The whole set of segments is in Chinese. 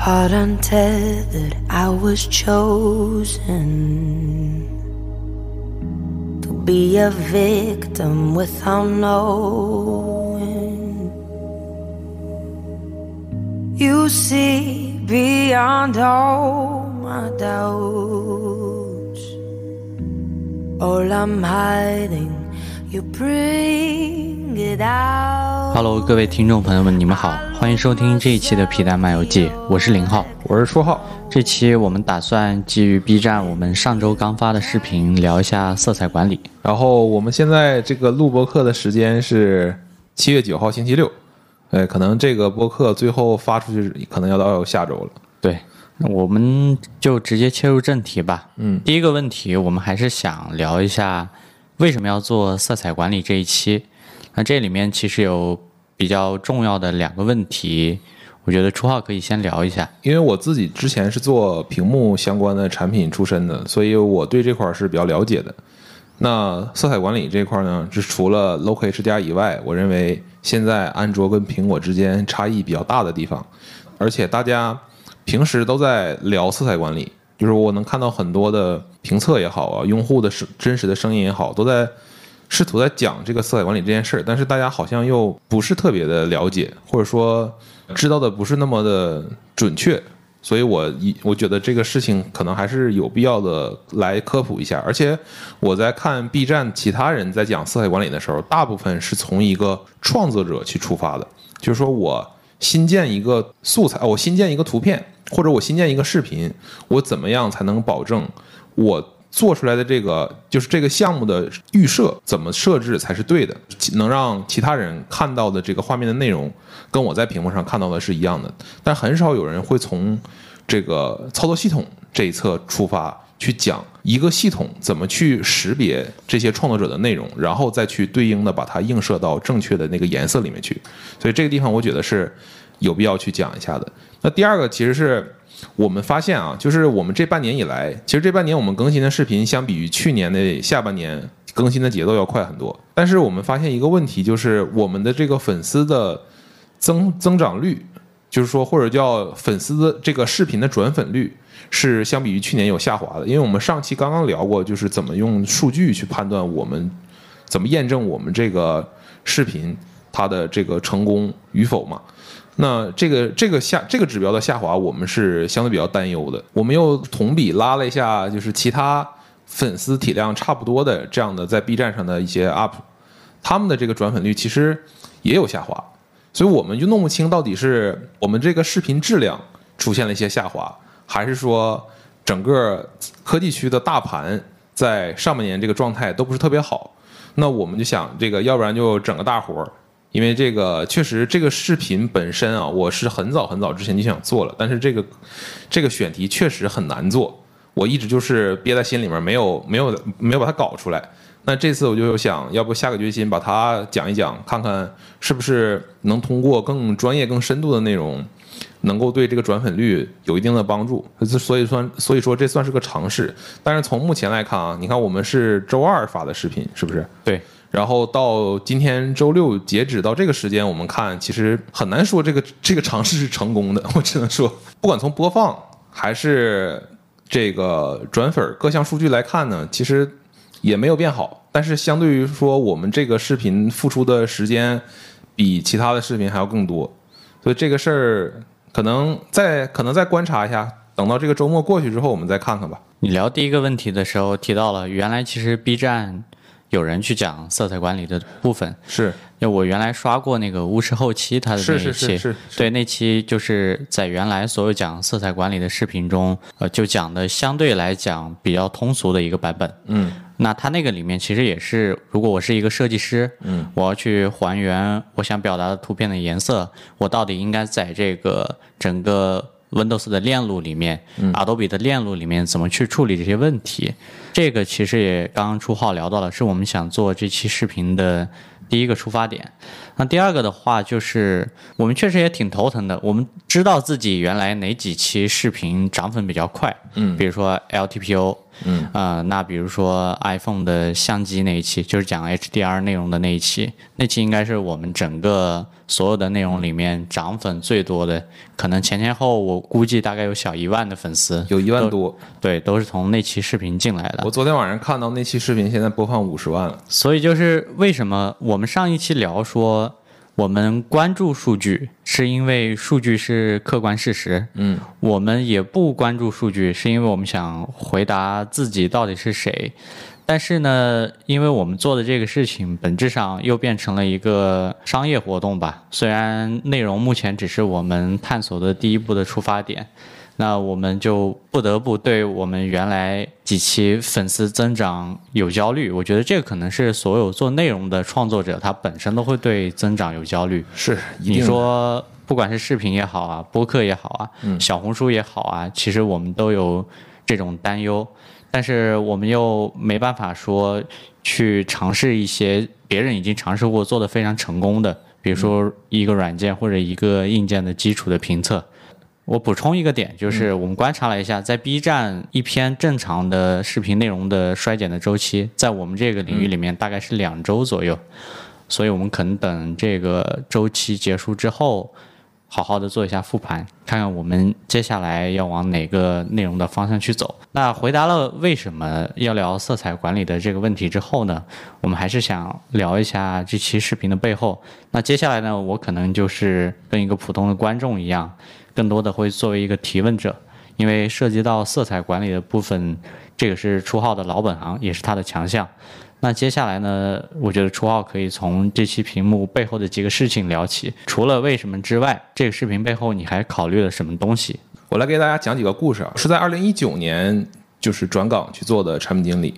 Heart untethered, I was chosen to be a victim without knowing. You see beyond all my doubts. All I'm hiding, you bring. Hello，各位听众朋友们，你们好，欢迎收听这一期的皮蛋漫游记，我是林浩。我是说浩，这期我们打算基于 B 站我们上周刚发的视频聊一下色彩管理。然后我们现在这个录播课的时间是七月九号星期六，呃，可能这个播客最后发出去可能要到下周了。对，那我们就直接切入正题吧。嗯，第一个问题，我们还是想聊一下为什么要做色彩管理这一期。那这里面其实有比较重要的两个问题，我觉得初号可以先聊一下。因为我自己之前是做屏幕相关的产品出身的，所以我对这块是比较了解的。那色彩管理这块儿呢，是除了 Local HDR 以外，我认为现在安卓跟苹果之间差异比较大的地方，而且大家平时都在聊色彩管理，就是我能看到很多的评测也好啊，用户的声真实的声音也好，都在试图在讲这个色彩管理这件事儿，但是大家好像又不是特别的了解，或者说知道的不是那么的准确，所以我一我觉得这个事情可能还是有必要的来科普一下。而且我在看 B 站其他人在讲色彩管理的时候，大部分是从一个创作者去出发的，就是说我新建一个素材，我新建一个图片，或者我新建一个视频，我怎么样才能保证我做出来的这个就是这个项目的预设怎么设置才是对的，能让其他人看到的这个画面的内容跟我在屏幕上看到的是一样的。但很少有人会从这个操作系统这一侧出发去讲一个系统怎么去识别这些创作者的内容，然后再去对应的把它映射到正确的那个颜色里面去。所以这个地方我觉得是有必要去讲一下的。那第二个其实是。我们发现啊，就是我们这半年以来，其实这半年我们更新的视频，相比于去年的下半年更新的节奏要快很多。但是我们发现一个问题，就是我们的这个粉丝的增增长率，就是说或者叫粉丝的这个视频的转粉率，是相比于去年有下滑的。因为我们上期刚刚聊过，就是怎么用数据去判断我们怎么验证我们这个视频它的这个成功与否嘛。那这个这个下这个指标的下滑，我们是相对比较担忧的。我们又同比拉了一下，就是其他粉丝体量差不多的这样的在 B 站上的一些 UP，他们的这个转粉率其实也有下滑，所以我们就弄不清到底是我们这个视频质量出现了一些下滑，还是说整个科技区的大盘在上半年这个状态都不是特别好。那我们就想，这个要不然就整个大活儿。因为这个确实，这个视频本身啊，我是很早很早之前就想做了，但是这个这个选题确实很难做，我一直就是憋在心里面，没有没有没有把它搞出来。那这次我就想要不下个决心把它讲一讲，看看是不是能通过更专业、更深度的内容，能够对这个转粉率有一定的帮助。所以算所以说这算是个尝试。但是从目前来看啊，你看我们是周二发的视频，是不是？对。然后到今天周六截止到这个时间，我们看其实很难说这个这个尝试是成功的。我只能说，不管从播放还是这个转粉各项数据来看呢，其实也没有变好。但是相对于说，我们这个视频付出的时间比其他的视频还要更多，所以这个事儿可能再可能再观察一下，等到这个周末过去之后，我们再看看吧。你聊第一个问题的时候提到了，原来其实 B 站。有人去讲色彩管理的部分，是。因为我原来刷过那个巫师后期他的那一期，是。对那期就是在原来所有讲色彩管理的视频中，呃，就讲的相对来讲比较通俗的一个版本。嗯，那他那个里面其实也是，如果我是一个设计师，嗯，我要去还原我想表达的图片的颜色，我到底应该在这个整个 Windows 的链路里面嗯，Adobe 的链路里面怎么去处理这些问题？这个其实也刚刚初号聊到了，是我们想做这期视频的第一个出发点。那第二个的话，就是我们确实也挺头疼的。我们知道自己原来哪几期视频涨粉比较快，嗯比如说 LTPO，嗯，呃，那比如说 iPhone 的相机那一期，就是讲 HDR 内容的那一期，那期应该是我们整个所有的内容里面涨粉最多的，可能前前后我估计大概有小一万的粉丝，有一万，多。对，都是从那期视频进来的我。昨天晚上看到那期视频，现在播放五十万了。所以就是为什么我们上一期聊说我们关注数据，是因为数据是客观事实。嗯，我们也不关注数据，是因为我们想回答自己到底是谁。但是呢，因为我们做的这个事情本质上又变成了一个商业活动吧。虽然内容目前只是我们探索的第一步的出发点，那我们就不得不对我们原来几期粉丝增长有焦虑。我觉得这个可能是所有做内容的创作者他本身都会对增长有焦虑。是，你说不管是视频也好啊，播客也好啊，小红书也好啊，其实我们都有这种担忧，但是我们又没办法说去尝试一些别人已经尝试过做的非常成功的，比如说一个软件或者一个硬件的基础的评测。我补充一个点，就是我们观察了一下，在 B 站一篇正常的视频内容的衰减的周期，在我们这个领域里面大概是两周左右，所以我们可能等这个周期结束之后，好好的做一下复盘，看看我们接下来要往哪个内容的方向去走。那回答了为什么要聊色彩管理的这个问题之后呢，我们还是想聊一下这期视频的背后。那接下来呢，我可能就是跟一个普通的观众一样，更多的会作为一个提问者，因为涉及到色彩管理的部分，这个是初号的老本行，也是他的强项。那接下来呢，我觉得初号可以从这期屏幕背后的几个事情聊起。除了为什么之外，这个视频背后你还考虑了什么东西？我来给大家讲几个故事啊，是在二零一九年就是转岗去做的产品经理。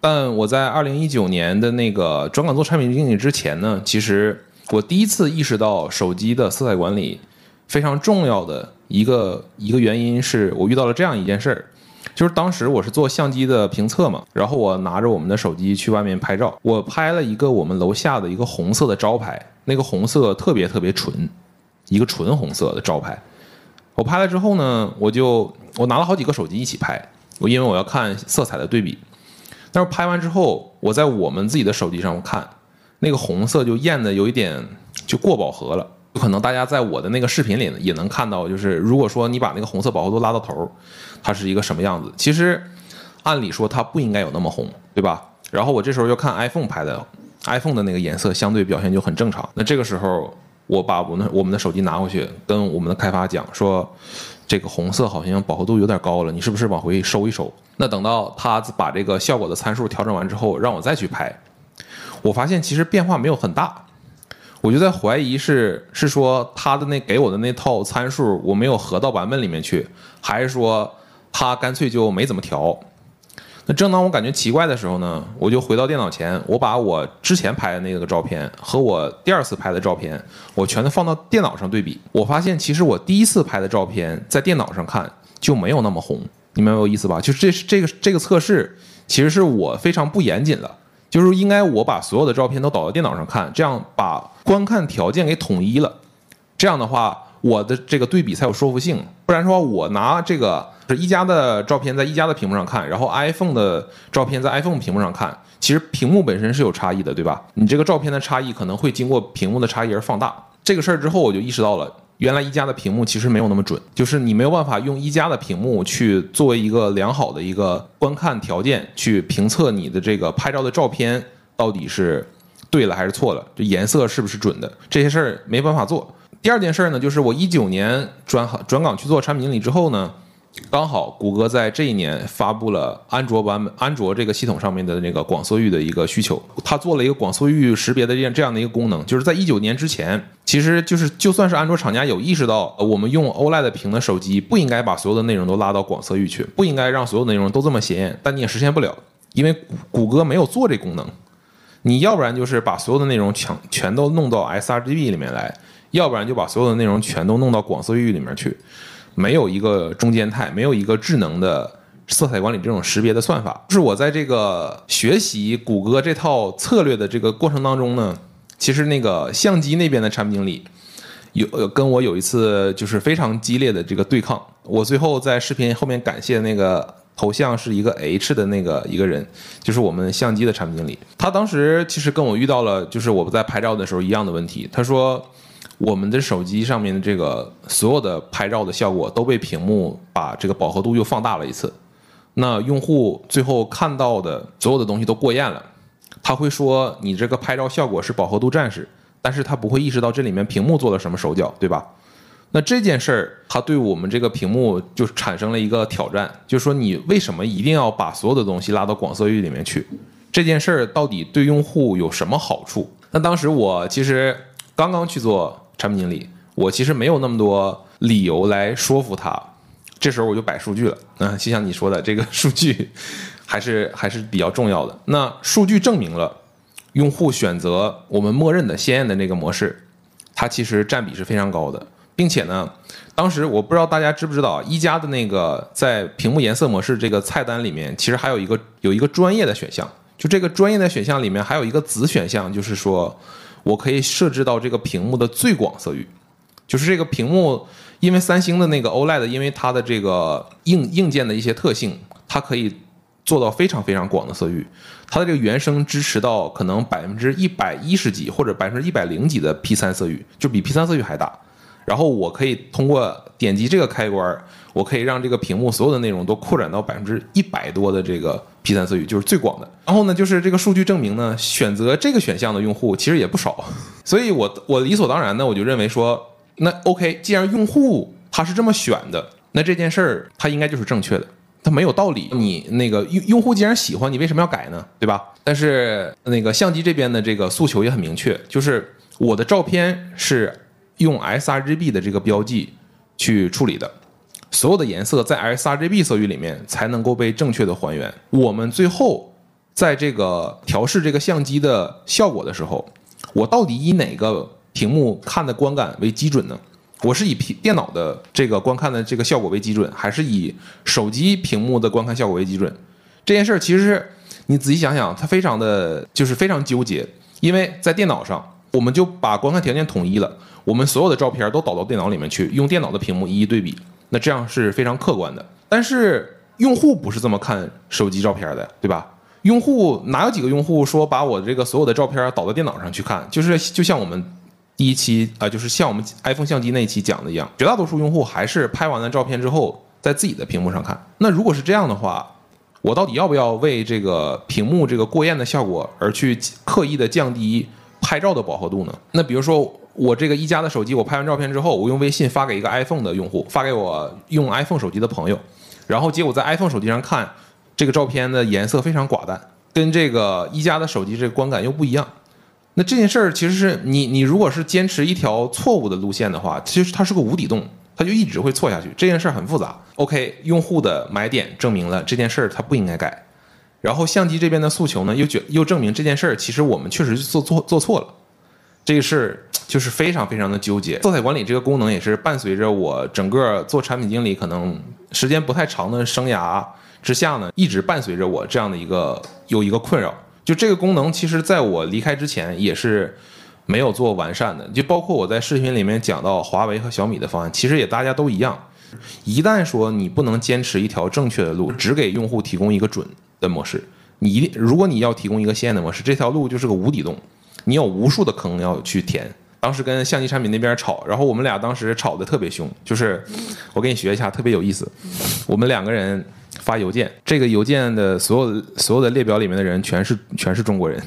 但我在二零一九年的那个转岗做产品经理之前呢，其实我第一次意识到手机的色彩管理非常重要的一个一个原因是我遇到了这样一件事儿，就是当时我是做相机的评测嘛，然后我拿着我们的手机去外面拍照，我拍了一个我们楼下的一个红色的招牌，那个红色特别特别纯，一个纯红色的招牌。我拍了之后呢，我就我拿了好几个手机一起拍，我因为我要看色彩的对比。但是拍完之后，我在我们自己的手机上看，那个红色就艳的有一点就过饱和了。有可能大家在我的那个视频里也能看到，就是如果说你把那个红色饱和度拉到头，它是一个什么样子？其实按理说它不应该有那么红，对吧？然后我这时候要看 iPhone 拍的，iPhone 的那个颜色相对表现就很正常。那这个时候，我把我们我们的手机拿回去，跟我们的开发讲说，这个红色好像饱和度有点高了，你是不是往回收一收？那等到他把这个效果的参数调整完之后，让我再去拍，我发现其实变化没有很大。我就在怀疑是是说他的那给我的那套参数我没有合到版本里面去，还是说他干脆就没怎么调？那正当我感觉奇怪的时候呢，我就回到电脑前，我把我之前拍的那个照片和我第二次拍的照片，我全都放到电脑上对比。我发现其实我第一次拍的照片在电脑上看就没有那么红，你明白我意思吧？就是这这个这个测试其实是我非常不严谨了。就是应该我把所有的照片都导到电脑上看，这样把观看条件给统一了。这样的话，我的这个对比才有说服性。不然说，我拿这个是一加的照片在一加的屏幕上看，然后 iPhone 的照片在 iPhone 屏幕上看，其实屏幕本身是有差异的，对吧？你这个照片的差异可能会经过屏幕的差异而放大。这个事儿之后，我就意识到了。原来一加的屏幕其实没有那么准，就是你没有办法用一加的屏幕去作为一个良好的一个观看条件去评测你的这个拍照的照片到底是对了还是错了，这颜色是不是准的，这些事儿没办法做。第二件事儿呢，就是我一九年转转岗去做产品经理之后呢，刚好谷歌在这一年发布了安卓版本，安卓这个系统上面的那个广色域的一个需求，它做了一个广色域识别的这样这样的一个功能，就是在一九年之前，其实就是就算是安卓厂家有意识到，我们用 OLED 屏的手机不应该把所有的内容都拉到广色域去，不应该让所有内容都这么显眼，但你也实现不了，因为谷歌没有做这功能。你要不然就是把所有的内容全全都弄到 sRGB 里面来，要不然就把所有的内容全都弄到广色域里面去。没有一个中间态，没有一个智能的色彩管理这种识别的算法。就是我在这个学习谷歌这套策略的这个过程当中呢，其实那个相机那边的产品经理有有跟我有一次就是非常激烈的这个对抗，我最后在视频后面感谢那个头像是一个 H 的那个一个人，就是我们相机的产品经理，他当时其实跟我遇到了就是我们在拍照的时候一样的问题，他说我们的手机上面的这个所有的拍照的效果都被屏幕把这个饱和度又放大了一次，那用户最后看到的所有的东西都过艳了。他会说你这个拍照效果是饱和度战士，但是他不会意识到这里面屏幕做了什么手脚，对吧？那这件事儿，它对我们这个屏幕就产生了一个挑战，就是说你为什么一定要把所有的东西拉到广色域里面去？这件事儿到底对用户有什么好处？那当时我其实刚刚去做产品经理，我其实没有那么多理由来说服他，这时候我就摆数据了。嗯，就像你说的，这个数据。还是还是比较重要的。那数据证明了，用户选择我们默认的鲜艳的那个模式，它其实占比是非常高的，并且呢，当时我不知道大家知不知道，一加的那个在屏幕颜色模式这个菜单里面，其实还有一个有一个专业的选项，就这个专业的选项里面还有一个子选项，就是说我可以设置到这个屏幕的最广色域，就是这个屏幕，因为三星的那个 OLED，因为它的这个硬硬件的一些特性，它可以。做到非常非常广的色域，它的这个原生支持到可能百分之一百一十几或者百分之一百零几的 P 三色域，就比 P 三色域还大。然后我可以通过点击这个开关，我可以让这个屏幕所有的内容都扩展到百分之一百多的这个 P 三色域，就是最广的。然后呢，就是这个数据证明呢，选择这个选项的用户其实也不少。所以我我理所当然的我就认为说，那 OK，既然用户他是这么选的，那这件事儿他应该就是正确的。它没有道理，你那个用用户既然喜欢，你为什么要改呢？对吧？但是那个相机这边的这个诉求也很明确，就是我的照片是用 sRGB 的这个标记去处理的，所有的颜色在 sRGB 色域里面才能够被正确的还原。我们最后在这个调试这个相机的效果的时候，我到底以哪个屏幕看的观感为基准呢？我是以屏电脑的这个观看的这个效果为基准，还是以手机屏幕的观看效果为基准？这件事儿其实是你仔细想想，它非常的就是非常纠结。因为在电脑上，我们就把观看条件统一了，我们所有的照片都导到电脑里面去，用电脑的屏幕一一对比，那这样是非常客观的。但是用户不是这么看手机照片的，对吧？用户哪有几个用户说把我这个所有的照片导到电脑上去看？就是就像我们。第一期啊，就是像我们 iPhone 相机那一期讲的一样，绝大多数用户还是拍完了照片之后，在自己的屏幕上看。那如果是这样的话，我到底要不要为这个屏幕这个过艳的效果而去刻意的降低拍照的饱和度呢？那比如说我这个一加的手机，我拍完照片之后，我用微信发给一个 iPhone 的用户，发给我用 iPhone 手机的朋友，然后结果在 iPhone 手机上看这个照片的颜色非常寡淡，跟这个一加的手机这个观感又不一样。那这件事儿其实是你，你如果是坚持一条错误的路线的话，其实它是个无底洞，它就一直会错下去。这件事儿很复杂。OK，用户的买点证明了这件事儿它不应该改，然后相机这边的诉求呢又觉又证明这件事儿其实我们确实做做做错了。这个事就是非常非常的纠结。色彩管理这个功能也是伴随着我整个做产品经理可能时间不太长的生涯之下呢，一直伴随着我这样的一个有一个困扰。就这个功能，其实在我离开之前也是没有做完善的。就包括我在视频里面讲到华为和小米的方案，其实也大家都一样。一旦说你不能坚持一条正确的路，只给用户提供一个准的模式，你一定如果你要提供一个线的模式，这条路就是个无底洞，你有无数的坑要去填。当时跟相机产品那边吵，然后我们俩当时吵得特别凶，就是我给你学一下，特别有意思。我们两个人。发邮件，这个邮件的所有所有的列表里面的人全是全是中国人，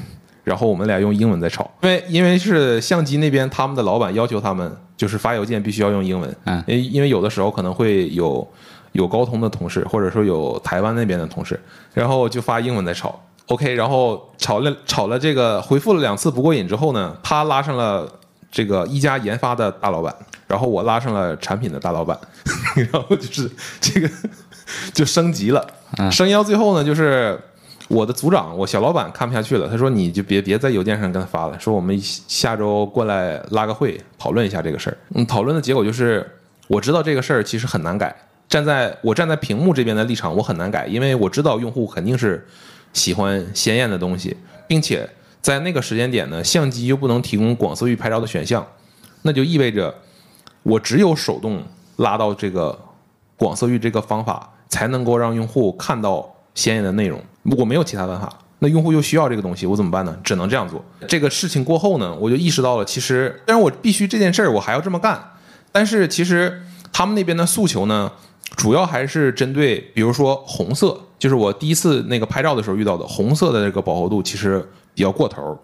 然后我们俩用英文在吵，因为因为是相机那边他们的老板要求他们就是发邮件必须要用英文，嗯，因因为有的时候可能会有有高通的同事或者说有台湾那边的同事，然后就发英文在吵，OK，然后吵了吵了这个回复了两次不过瘾之后呢，他拉上了这个一家研发的大老板，然后我拉上了产品的大老板，然后就是这个。就升级了，升级到最后呢，就是我的组长，我小老板看不下去了，他说：“你就别别在邮件上跟他发了，说我们下周过来拉个会，讨论一下这个事儿。”嗯，讨论的结果就是，我知道这个事儿其实很难改，站在我站在屏幕这边的立场，我很难改，因为我知道用户肯定是喜欢鲜艳的东西，并且在那个时间点呢，相机又不能提供广色域拍照的选项，那就意味着我只有手动拉到这个广色域这个方法，才能够让用户看到鲜艳的内容。我没有其他办法，那用户又需要这个东西，我怎么办呢？只能这样做。这个事情过后呢，我就意识到了，其实虽然我必须这件事儿我还要这么干，但是其实他们那边的诉求呢，主要还是针对，比如说红色，就是我第一次那个拍照的时候遇到的红色的这个饱和度，其实。比较过头，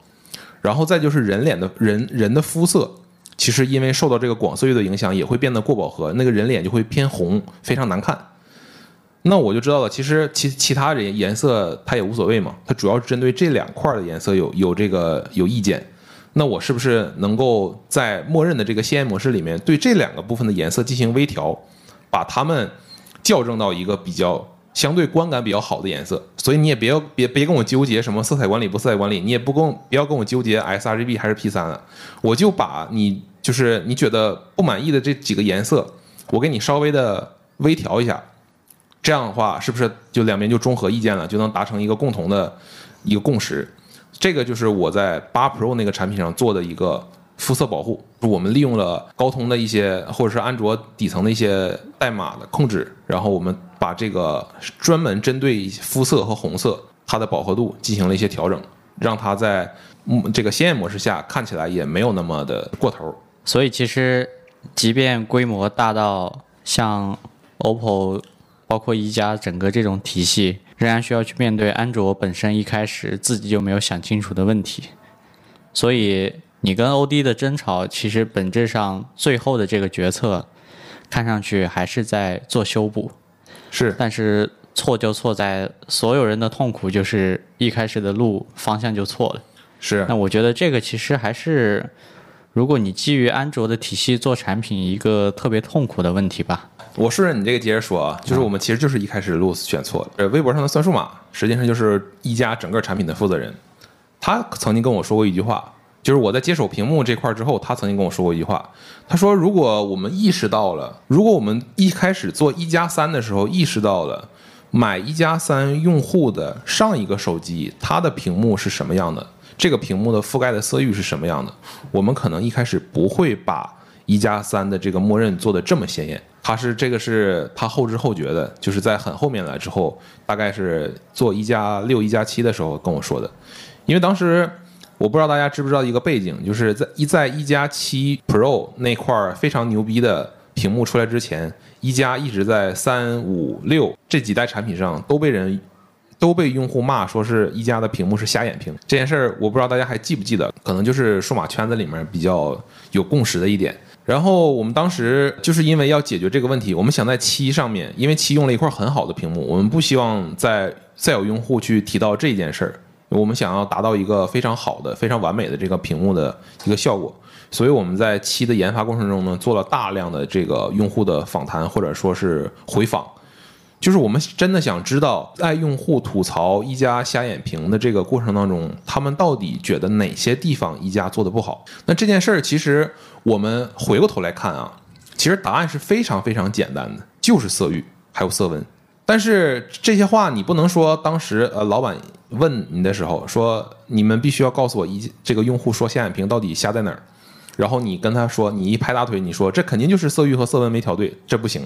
然后再就是人脸的人人的肤色，其实因为受到这个广色域的影响，也会变得过饱和，那个人脸就会偏红，非常难看。那我就知道了，其实其其他人颜色它也无所谓嘛，它主要是针对这两块的颜色有有这个有意见。那我是不是能够在默认的这个鲜艳模式里面，对这两个部分的颜色进行微调，把它们校正到一个比较。相对观感比较好的颜色，所以你也别别别跟我纠结什么色彩管理不色彩管理，你也不跟不要跟我纠结 sRGB 还是 P 三了，我就把你就是你觉得不满意的这几个颜色，我给你稍微的微调一下，这样的话是不是就两边就综合意见了，就能达成一个共同的一个共识？这个就是我在八 Pro 那个产品上做的一个。肤色保护，我们利用了高通的一些或者是安卓底层的一些代码的控制，然后我们把这个专门针对肤色和红色它的饱和度进行了一些调整，让它在这个鲜艳模式下看起来也没有那么的过头。所以其实，即便规模大到像 OPPO，包括一加整个这种体系，仍然需要去面对安卓本身一开始自己就没有想清楚的问题，所以。你跟 OD 的争吵，其实本质上最后的这个决策，看上去还是在做修补，是。但是错就错在所有人的痛苦就是一开始的路方向就错了，是。那我觉得这个其实还是，如果你基于安卓的体系做产品，一个特别痛苦的问题吧。我顺着你这个接着说啊，就是我们其实就是一开始路选错了。呃，微博上的算数码实际上就是一家整个产品的负责人，他曾经跟我说过一句话。就是我在接手屏幕这块之后，他曾经跟我说过一句话，他说：“如果我们意识到了，如果我们一开始做一加三的时候意识到了买一加三用户的上一个手机它的屏幕是什么样的，这个屏幕的覆盖的色域是什么样的，我们可能一开始不会把一加三的这个默认做的这么鲜艳。他是这个是他后知后觉的，就是在很后面来之后，大概是做一加六、一加七的时候跟我说的，因为当时。”我不知道大家知不知道一个背景，就是在一在一加七 Pro 那块非常牛逼的屏幕出来之前，一加一直在三五六这几代产品上都被人都被用户骂说是一加的屏幕是瞎眼屏。这件事儿我不知道大家还记不记得，可能就是数码圈子里面比较有共识的一点。然后我们当时就是因为要解决这个问题，我们想在七上面，因为七用了一块很好的屏幕，我们不希望再再有用户去提到这件事儿。我们想要达到一个非常好的、非常完美的这个屏幕的一个效果，所以我们在七的研发过程中呢，做了大量的这个用户的访谈或者说是回访，就是我们真的想知道，在用户吐槽一加瞎眼屏的这个过程当中，他们到底觉得哪些地方一加做的不好？那这件事儿其实我们回过头来看啊，其实答案是非常非常简单的，就是色域还有色温。但是这些话你不能说，当时呃老板问你的时候说，你们必须要告诉我一这个用户说瞎眼屏到底瞎在哪儿，然后你跟他说，你一拍大腿，你说这肯定就是色域和色温没调对，这不行，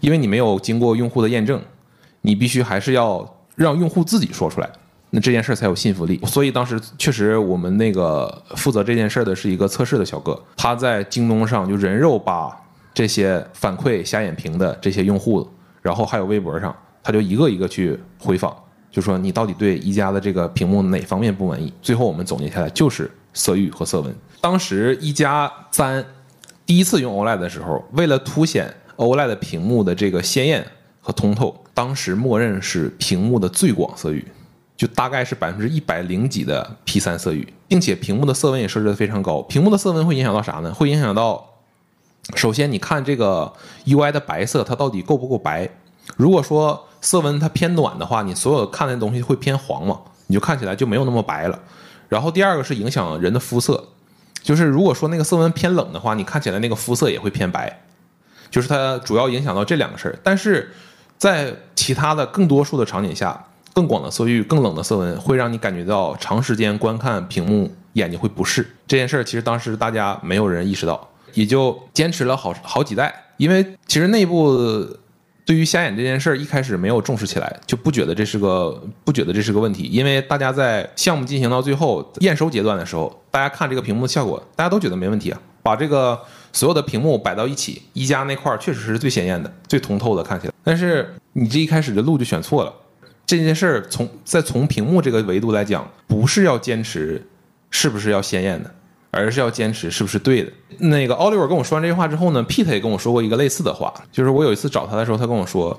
因为你没有经过用户的验证，你必须还是要让用户自己说出来，那这件事才有信服力。所以当时确实我们那个负责这件事的是一个测试的小哥，他在京东上就人肉把这些反馈瞎眼屏的这些用户。然后还有微博上，他就一个一个去回访，就说你到底对一加的这个屏幕哪方面不满意？最后我们总结下来就是色域和色温。当时一加三第一次用 OLED 的时候，为了凸显 OLED 屏幕的这个鲜艳和通透，当时默认是屏幕的最广色域，就大概是百分之一百零几的 P 三色域，并且屏幕的色温也设置的非常高。屏幕的色温会影响到啥呢？会影响到。首先，你看这个 UI 的白色，它到底够不够白？如果说色温它偏暖的话，你所有看的东西会偏黄嘛，你就看起来就没有那么白了。然后第二个是影响人的肤色，就是如果说那个色温偏冷的话，你看起来那个肤色也会偏白，就是它主要影响到这两个事儿。但是在其他的更多数的场景下，更广的色域、更冷的色温，会让你感觉到长时间观看屏幕眼睛会不适。这件事儿其实当时大家没有人意识到，也就坚持了好好几代。因为其实内部对于瞎眼这件事儿一开始没有重视起来，就不觉得这是个不觉得这是个问题。因为大家在项目进行到最后验收阶段的时候，大家看这个屏幕的效果，大家都觉得没问题啊。把这个所有的屏幕摆到一起，一加那块儿确实是最显眼的、最通透的，看起来。但是你这一开始的路就选错了。这件事儿从在从屏幕这个维度来讲，不是要坚持是不是要鲜艳的，而是要坚持是不是对的。那个奥利弗跟我说完这句话之后呢，Pete 也跟我说过一个类似的话，就是我有一次找他的时候，他跟我说，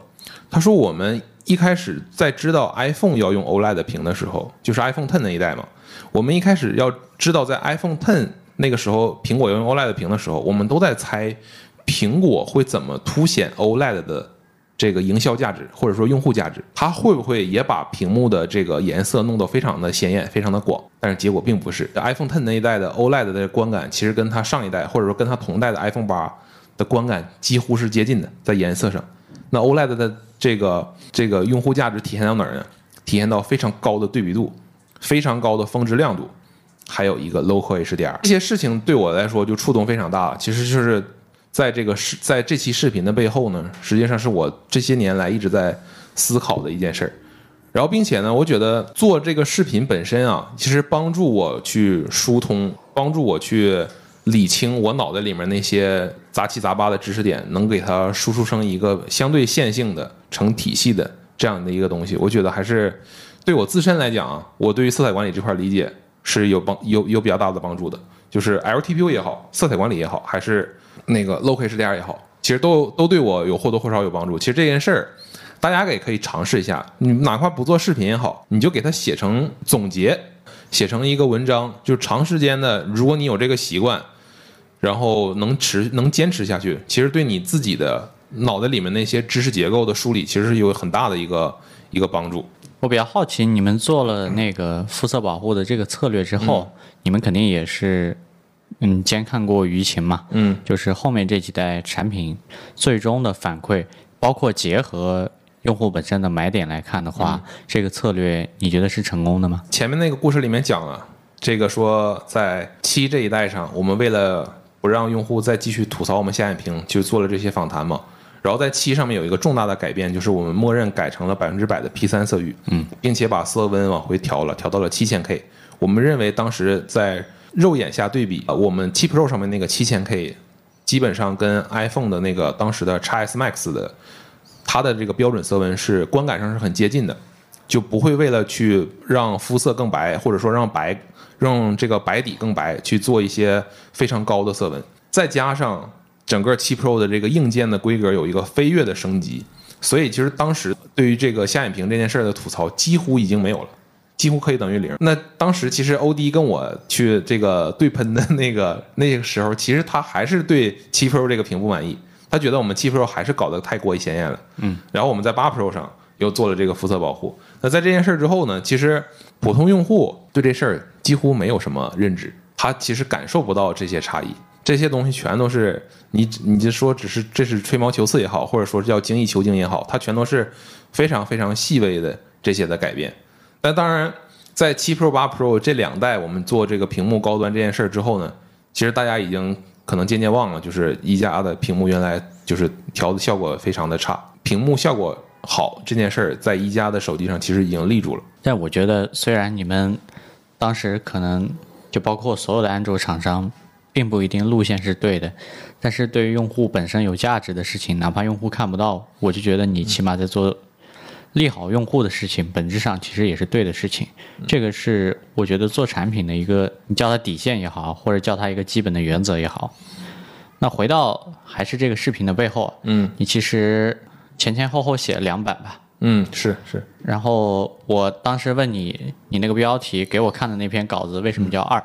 他说我们一开始在知道 iPhone 要用 OLED 屏的时候，就是 iPhone Ten 那一代嘛，我们一开始要知道在 iPhone Ten 那个时候苹果要用 OLED 屏的时候，我们都在猜苹果会怎么凸显 OLED 的。这个营销价值或者说用户价值，它会不会也把屏幕的这个颜色弄得非常的显眼、非常的广？但是结果并不是。iPhone Ten 那一代的 OLED 的观感，其实跟它上一代或者说跟它同代的 iPhone 八的观感几乎是接近的，在颜色上。那 OLED 的这个这个用户价值体现到哪儿呢？体现到非常高的对比度、非常高的峰值亮度，还有一个 Local HDR。这些事情对我来说就触动非常大，其实就是。在这个视在这期视频的背后呢，实际上是我这些年来一直在思考的一件事儿。然后，并且呢，我觉得做这个视频本身啊，其实帮助我去疏通，帮助我去理清我脑袋里面那些杂七杂八的知识点，能给它输出成一个相对线性的、成体系的这样的一个东西。我觉得还是对我自身来讲啊，我对于色彩管理这块理解是有帮有有比较大的帮助的。就是 LTPO 也好，色彩管理也好，还是那个 Local HDR 也好，其实都都对我有或多或少有帮助。其实这件事儿，大家也可以尝试一下。你哪怕不做视频也好，你就给它写成总结，写成一个文章，就长时间的，如果你有这个习惯，然后能持能坚持下去，其实对你自己的脑袋里面那些知识结构的梳理，其实是有很大的一个一个帮助。我比较好奇，你们做了那个肤色保护的这个策略之后，你们肯定也是，嗯，监看过舆情嘛，嗯，就是后面这几代产品最终的反馈，包括结合用户本身的买点来看的话，这个策略你觉得是成功的吗？前面那个故事里面讲了，这个说在七这一代上，我们为了不让用户再继续吐槽我们下眼屏，就做了这些访谈嘛。然后在七上面有一个重大的改变，就是我们默认改成了百分之百的 P 三色域，嗯，并且把色温往回调了，调到了七千 K。我们认为当时在肉眼下对比，我们七 Pro 上面那个七千 K，基本上跟 iPhone 的那个当时的 x S Max 的它的这个标准色温是观感上是很接近的，就不会为了去让肤色更白，或者说让白让这个白底更白去做一些非常高的色温，再加上。整个七 Pro 的这个硬件的规格有一个飞跃的升级，所以其实当时对于这个下眼屏这件事儿的吐槽几乎已经没有了，几乎可以等于零。那当时其实欧迪跟我去这个对喷的那个那个时候，其实他还是对七 Pro 这个屏不满意，他觉得我们七 Pro 还是搞得太过于鲜艳了。嗯，然后我们在八 Pro 上又做了这个肤色保护。那在这件事儿之后呢，其实普通用户对这事儿几乎没有什么认知，他其实感受不到这些差异。这些东西全都是你，你就说只是这是吹毛求疵也好，或者说叫精益求精也好，它全都是非常非常细微的这些的改变。但当然，在七 Pro、八 Pro 这两代我们做这个屏幕高端这件事儿之后呢，其实大家已经可能渐渐忘了，就是一加的屏幕原来就是调的效果非常的差，屏幕效果好这件事儿在一加的手机上其实已经立住了。但我觉得，虽然你们当时可能就包括所有的安卓厂商。并不一定路线是对的，但是对于用户本身有价值的事情，哪怕用户看不到，我就觉得你起码在做利好用户的事情，本质上其实也是对的事情。这个是我觉得做产品的一个，你叫它底线也好，或者叫它一个基本的原则也好。那回到还是这个视频的背后，嗯，你其实前前后后写了两版吧？嗯，是是。然后我当时问你，你那个标题给我看的那篇稿子为什么叫二？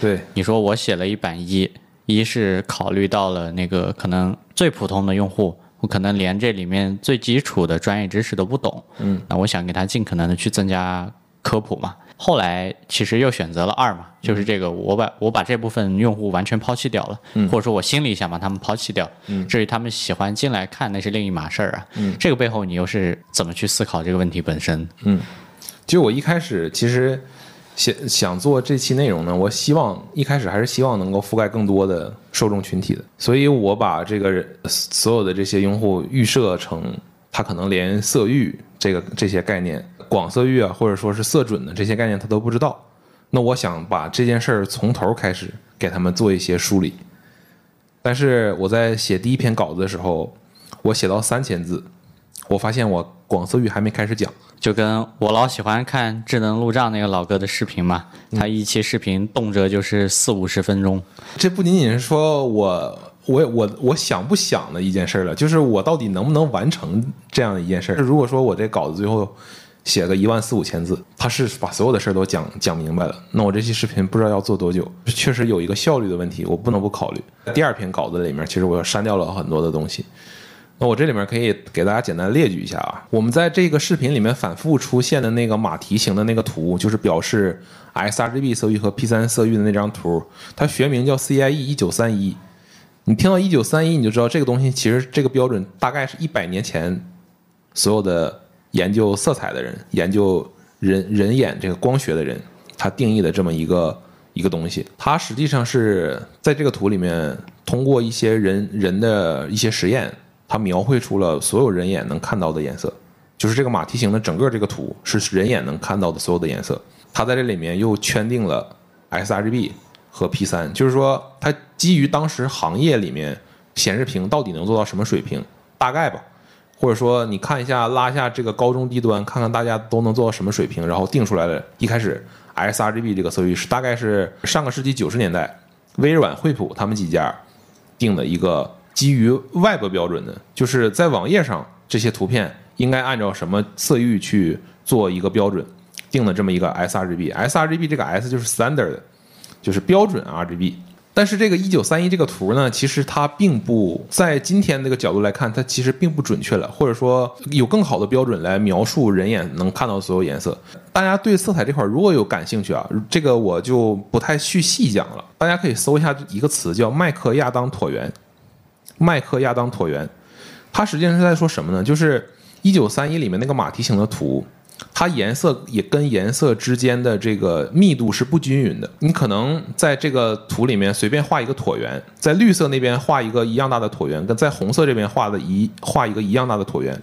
对，你说我写了一版一，一是考虑到了那个可能最普通的用户，我可能连这里面最基础的专业知识都不懂，嗯，那我想给他尽可能的去增加科普嘛。后来其实又选择了二嘛，就是这个我把我把这部分用户完全抛弃掉了，或者说我心里想把他们抛弃掉。嗯至于他们喜欢进来看，那是另一码事儿啊。嗯这个背后你又是怎么去思考这个问题本身？嗯就我一开始其实想想做这期内容呢，我希望一开始还是希望能够覆盖更多的受众群体的，所以我把这个所有的这些用户预设成他可能连色域这个这些概念、广色域啊，或者说是色准的这些概念他都不知道。那我想把这件事儿从头开始给他们做一些梳理。但是我在写第一篇稿子的时候，我写到三千字，我发现我广色域还没开始讲。就跟我老喜欢看智能路障那个老哥的视频嘛，他一期视频动辄就是四五十分钟。这不仅仅是说我我我我想不想的一件事儿了，就是我到底能不能完成这样的一件事儿。如果说我这稿子最后写个一万四五千字，他是把所有的事儿都讲讲明白了，那我这期视频不知道要做多久，确实有一个效率的问题，我不能不考虑。第二篇稿子里面，其实我删掉了很多的东西。那我这里面可以给大家简单列举一下啊，我们在这个视频里面反复出现的那个马蹄形的那个图，就是表示 sRGB 色域和 P3 色域的那张图，它学名叫 CIE 一九三一。你听到一九三一，你就知道这个东西其实这个标准大概是一百年前所有的研究色彩的人、研究人人眼这个光学的人，他定义的这么一个一个东西。它实际上是在这个图里面通过一些人人的一些实验。它描绘出了所有人眼能看到的颜色，就是这个马蹄形的整个这个图是人眼能看到的所有的颜色。它在这里面又圈定了 sRGB 和 P3，就是说它基于当时行业里面显示屏到底能做到什么水平，大概吧，或者说你看一下拉下这个高中低端，看看大家都能做到什么水平，然后定出来了。一开始 sRGB 这个色域是大概是上个世纪九十年代微软、惠普他们几家定的一个。基于 Web 标准的，就是在网页上这些图片应该按照什么色域去做一个标准定的这么一个 sRGB。sRGB 这个 S 就是 standard，就是标准 RGB。但是这个一九三一这个图呢，其实它并不在今天这个角度来看，它其实并不准确了，或者说有更好的标准来描述人眼能看到所有颜色。大家对色彩这块如果有感兴趣啊，这个我就不太去细讲了。大家可以搜一下一个词叫麦克亚当椭圆。麦克亚当椭圆，它实际上是在说什么呢？就是一九三一里面那个马蹄形的图，它颜色也跟颜色之间的这个密度是不均匀的。你可能在这个图里面随便画一个椭圆，在绿色那边画一个一样大的椭圆，跟在红色这边画的一画一个一样大的椭圆，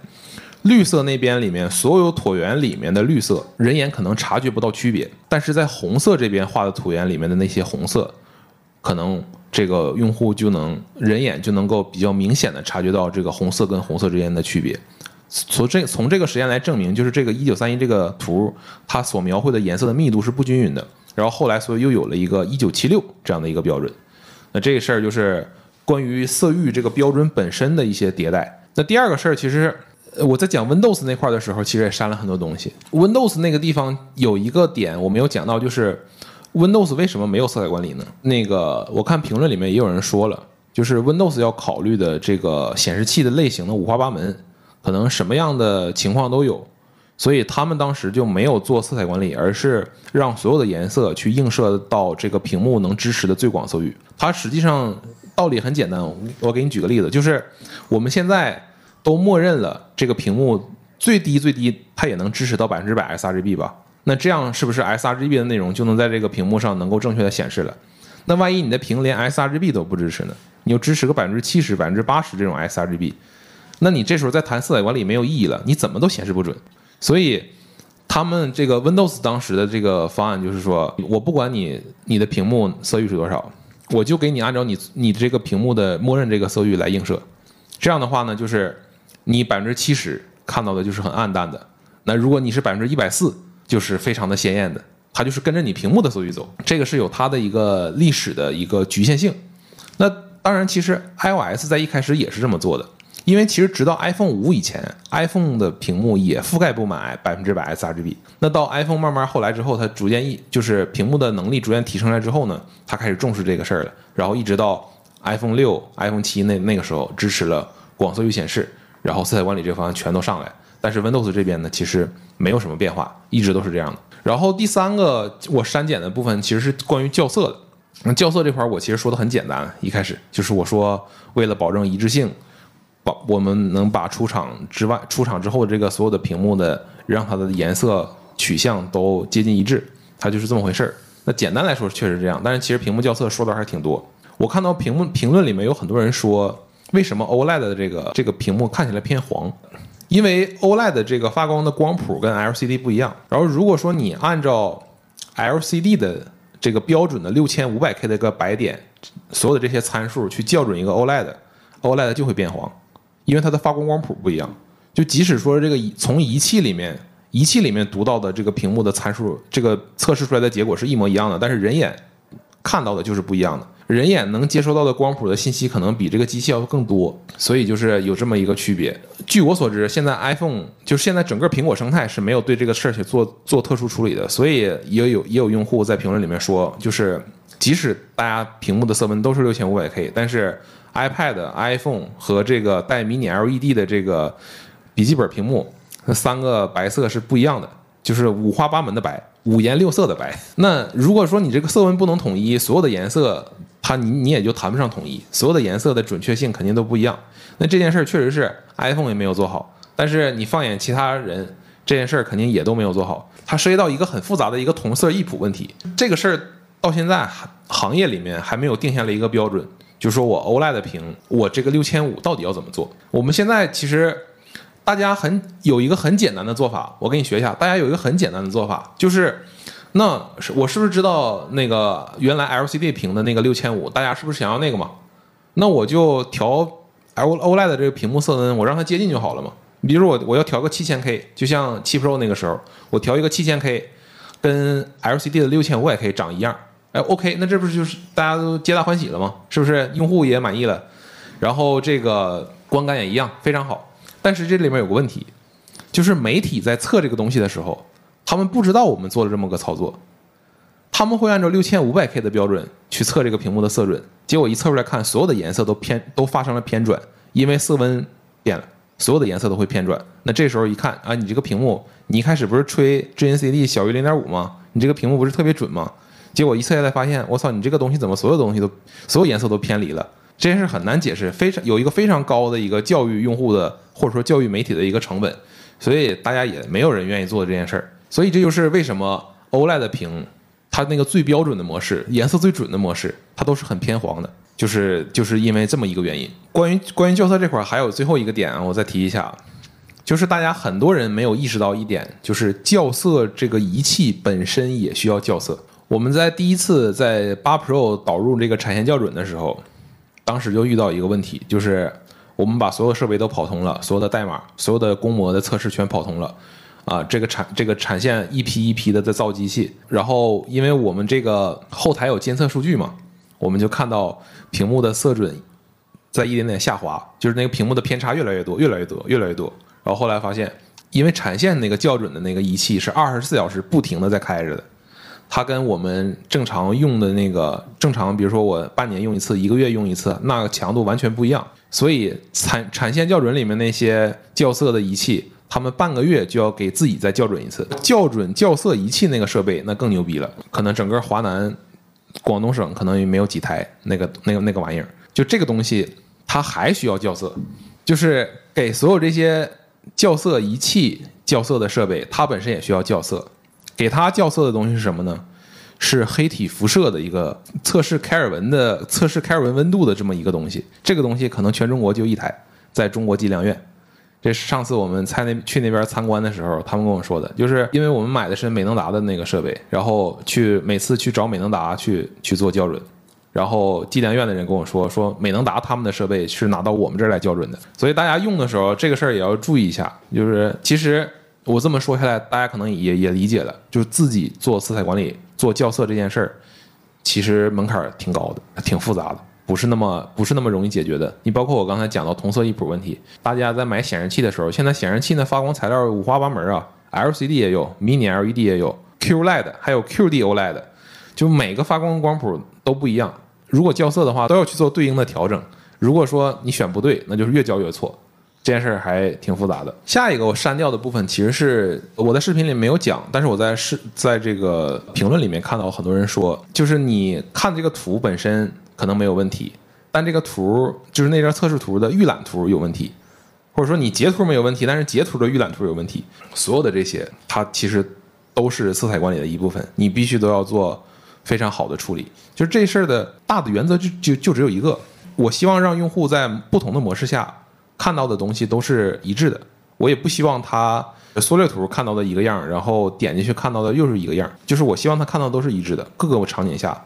绿色那边里面所有椭圆里面的绿色，人眼可能察觉不到区别，但是在红色这边画的椭圆里面的那些红色，可能。这个用户就能人眼就能够比较明显的察觉到这个红色跟红色之间的区别。从这从这个实验来证明，就是这个一九三一这个图，它所描绘的颜色的密度是不均匀的。然后后来，所以又有了一个一九七六这样的一个标准。那这个事儿就是关于色域这个标准本身的一些迭代。那第二个事儿，其实我在讲 Windows 那块的时候，其实也删了很多东西。Windows 那个地方有一个点我没有讲到，就是。Windows 为什么没有色彩管理呢？那个我看评论里面也有人说了，就是 Windows 要考虑的这个显示器的类型的五花八门，可能什么样的情况都有，所以他们当时就没有做色彩管理，而是让所有的颜色去映射到这个屏幕能支持的最广色域。它实际上道理很简单，我给你举个例子，就是我们现在都默认了这个屏幕最低最低它也能支持到百分之百 sRGB 吧。那这样是不是 sRGB 的内容就能在这个屏幕上能够正确的显示了？那万一你的屏连 sRGB 都不支持呢？你就支持个百分之七十、百分之八十这种 sRGB，那你这时候再谈色彩管理没有意义了，你怎么都显示不准。所以他们这个 Windows 当时的这个方案就是说，我不管你你的屏幕色域是多少，我就给你按照你你这个屏幕的默认这个色域来映射。这样的话呢，就是你百分之七十看到的就是很暗淡的。那如果你是百分之一百四。就是非常的鲜艳的，它就是跟着你屏幕的色域走，这个是有它的一个历史的一个局限性。那当然，其实 iOS 在一开始也是这么做的，因为其实直到 iPhone 五以前，iPhone 的屏幕也覆盖不满百分之百 sRGB。那到 iPhone 慢慢后来之后，它逐渐一就是屏幕的能力逐渐提升来之后呢，它开始重视这个事儿了。然后一直到 iPhone 六、iPhone 七那那个时候支持了广色域显示，然后色彩管理这方案全都上来。但是 Windows 这边呢，其实没有什么变化，一直都是这样的。然后第三个我删减的部分其实是关于校色的。那校色这块儿我其实说的很简单，一开始就是我说为了保证一致性，把我们能把出厂之外出厂之后这个所有的屏幕的让它的颜色取向都接近一致，它就是这么回事儿。那简单来说确实这样，但是其实屏幕校色说的还是挺多。我看到屏幕评论里面有很多人说，为什么 OLED 的这个这个屏幕看起来偏黄？因为 OLED 这个发光的光谱跟 LCD 不一样。然后如果说你按照 LCD 的这个标准的六千五百 K 的一个白点，所有的这些参数去校准一个 OLED，OLED 就会变黄，因为它的发光光谱不一样。就即使说这个从仪器里面仪器里面读到的这个屏幕的参数，这个测试出来的结果是一模一样的，但是人眼看到的就是不一样的。人眼能接收到的光谱的信息可能比这个机器要更多，所以就是有这么一个区别。据我所知，现在 iPhone 就是现在整个苹果生态是没有对这个事儿去做做特殊处理的，所以也有也有用户在评论里面说，就是即使大家屏幕的色温都是六千五百 K，但是 iPad、iPhone 和这个带迷你 LED 的这个笔记本屏幕，那三个白色是不一样的，就是五花八门的白，五颜六色的白。那如果说你这个色温不能统一，所有的颜色。它你你也就谈不上统一，所有的颜色的准确性肯定都不一样。那这件事儿确实是 iPhone 也没有做好，但是你放眼其他人，这件事儿肯定也都没有做好。它涉及到一个很复杂的一个同色异谱问题，这个事儿到现在行业里面还没有定下来一个标准，就说我 OLED 屏，我这个六千五到底要怎么做？我们现在其实大家很有一个很简单的做法，我给你学一下。大家有一个很简单的做法，就是。那是我是不是知道那个原来 LCD 屏的那个六千五？大家是不是想要那个嘛？那我就调 L OLED 这个屏幕色温，我让它接近就好了嘛。比如说我我要调个七千 K，就像七 Pro 那个时候，我调一个七千 K，跟 LCD 的六千五百 K 长一样。哎，OK，那这不是就是大家都皆大欢喜了吗？是不是用户也满意了？然后这个观感也一样，非常好。但是这里面有个问题，就是媒体在测这个东西的时候。他们不知道我们做了这么个操作，他们会按照六千五百 K 的标准去测这个屏幕的色准，结果一测出来看，所有的颜色都偏都发生了偏转，因为色温变了，所有的颜色都会偏转。那这时候一看啊，你这个屏幕，你一开始不是吹 GNCD 小于零点五吗？你这个屏幕不是特别准吗？结果一测下来发现，我操，你这个东西怎么所有东西都所有颜色都偏离了？这件事很难解释，非常有一个非常高的一个教育用户的或者说教育媒体的一个成本，所以大家也没有人愿意做这件事儿。所以这就是为什么 OLED 屏，它那个最标准的模式，颜色最准的模式，它都是很偏黄的，就是就是因为这么一个原因。关于关于校色这块儿，还有最后一个点啊，我再提一下，就是大家很多人没有意识到一点，就是校色这个仪器本身也需要校色。我们在第一次在八 Pro 导入这个产线校准的时候，当时就遇到一个问题，就是我们把所有设备都跑通了，所有的代码、所有的公模的测试全跑通了。啊，这个产这个产线一批一批的在造机器，然后因为我们这个后台有监测数据嘛，我们就看到屏幕的色准在一点点下滑，就是那个屏幕的偏差越来越多，越来越多，越来越多。然后后来发现，因为产线那个校准的那个仪器是二十四小时不停的在开着的，它跟我们正常用的那个正常，比如说我半年用一次，一个月用一次，那个强度完全不一样。所以产产线校准里面那些校色的仪器。他们半个月就要给自己再校准一次，校准校色仪器那个设备那更牛逼了，可能整个华南、广东省可能也没有几台那个那个那个玩意儿。就这个东西，它还需要校色，就是给所有这些校色仪器校色的设备，它本身也需要校色。给它校色的东西是什么呢？是黑体辐射的一个测试开尔文的测试开尔文温度的这么一个东西。这个东西可能全中国就一台，在中国计量院。这是上次我们在那去那边参观的时候，他们跟我说的，就是因为我们买的是美能达的那个设备，然后去每次去找美能达去去做校准，然后计量院的人跟我说，说美能达他们的设备是拿到我们这儿来校准的，所以大家用的时候这个事儿也要注意一下。就是其实我这么说下来，大家可能也也理解了，就是自己做色彩管理、做校色这件事儿，其实门槛挺高的，挺复杂的。不是那么不是那么容易解决的。你包括我刚才讲到同色异谱问题，大家在买显示器的时候，现在显示器呢发光材料五花八门啊，LCD 也有，Mini LED 也有，QLED 还有 QD OLED，就每个发光光谱都不一样。如果校色的话，都要去做对应的调整。如果说你选不对，那就是越校越错。这件事还挺复杂的。下一个我删掉的部分，其实是我在视频里没有讲，但是我在视在这个评论里面看到很多人说，就是你看这个图本身可能没有问题，但这个图就是那张测试图的预览图有问题，或者说你截图没有问题，但是截图的预览图有问题。所有的这些，它其实都是色彩管理的一部分，你必须都要做非常好的处理。就是这事儿的大的原则就就就只有一个，我希望让用户在不同的模式下。看到的东西都是一致的，我也不希望他缩略图看到的一个样，然后点进去看到的又是一个样，就是我希望他看到都是一致的各个场景下。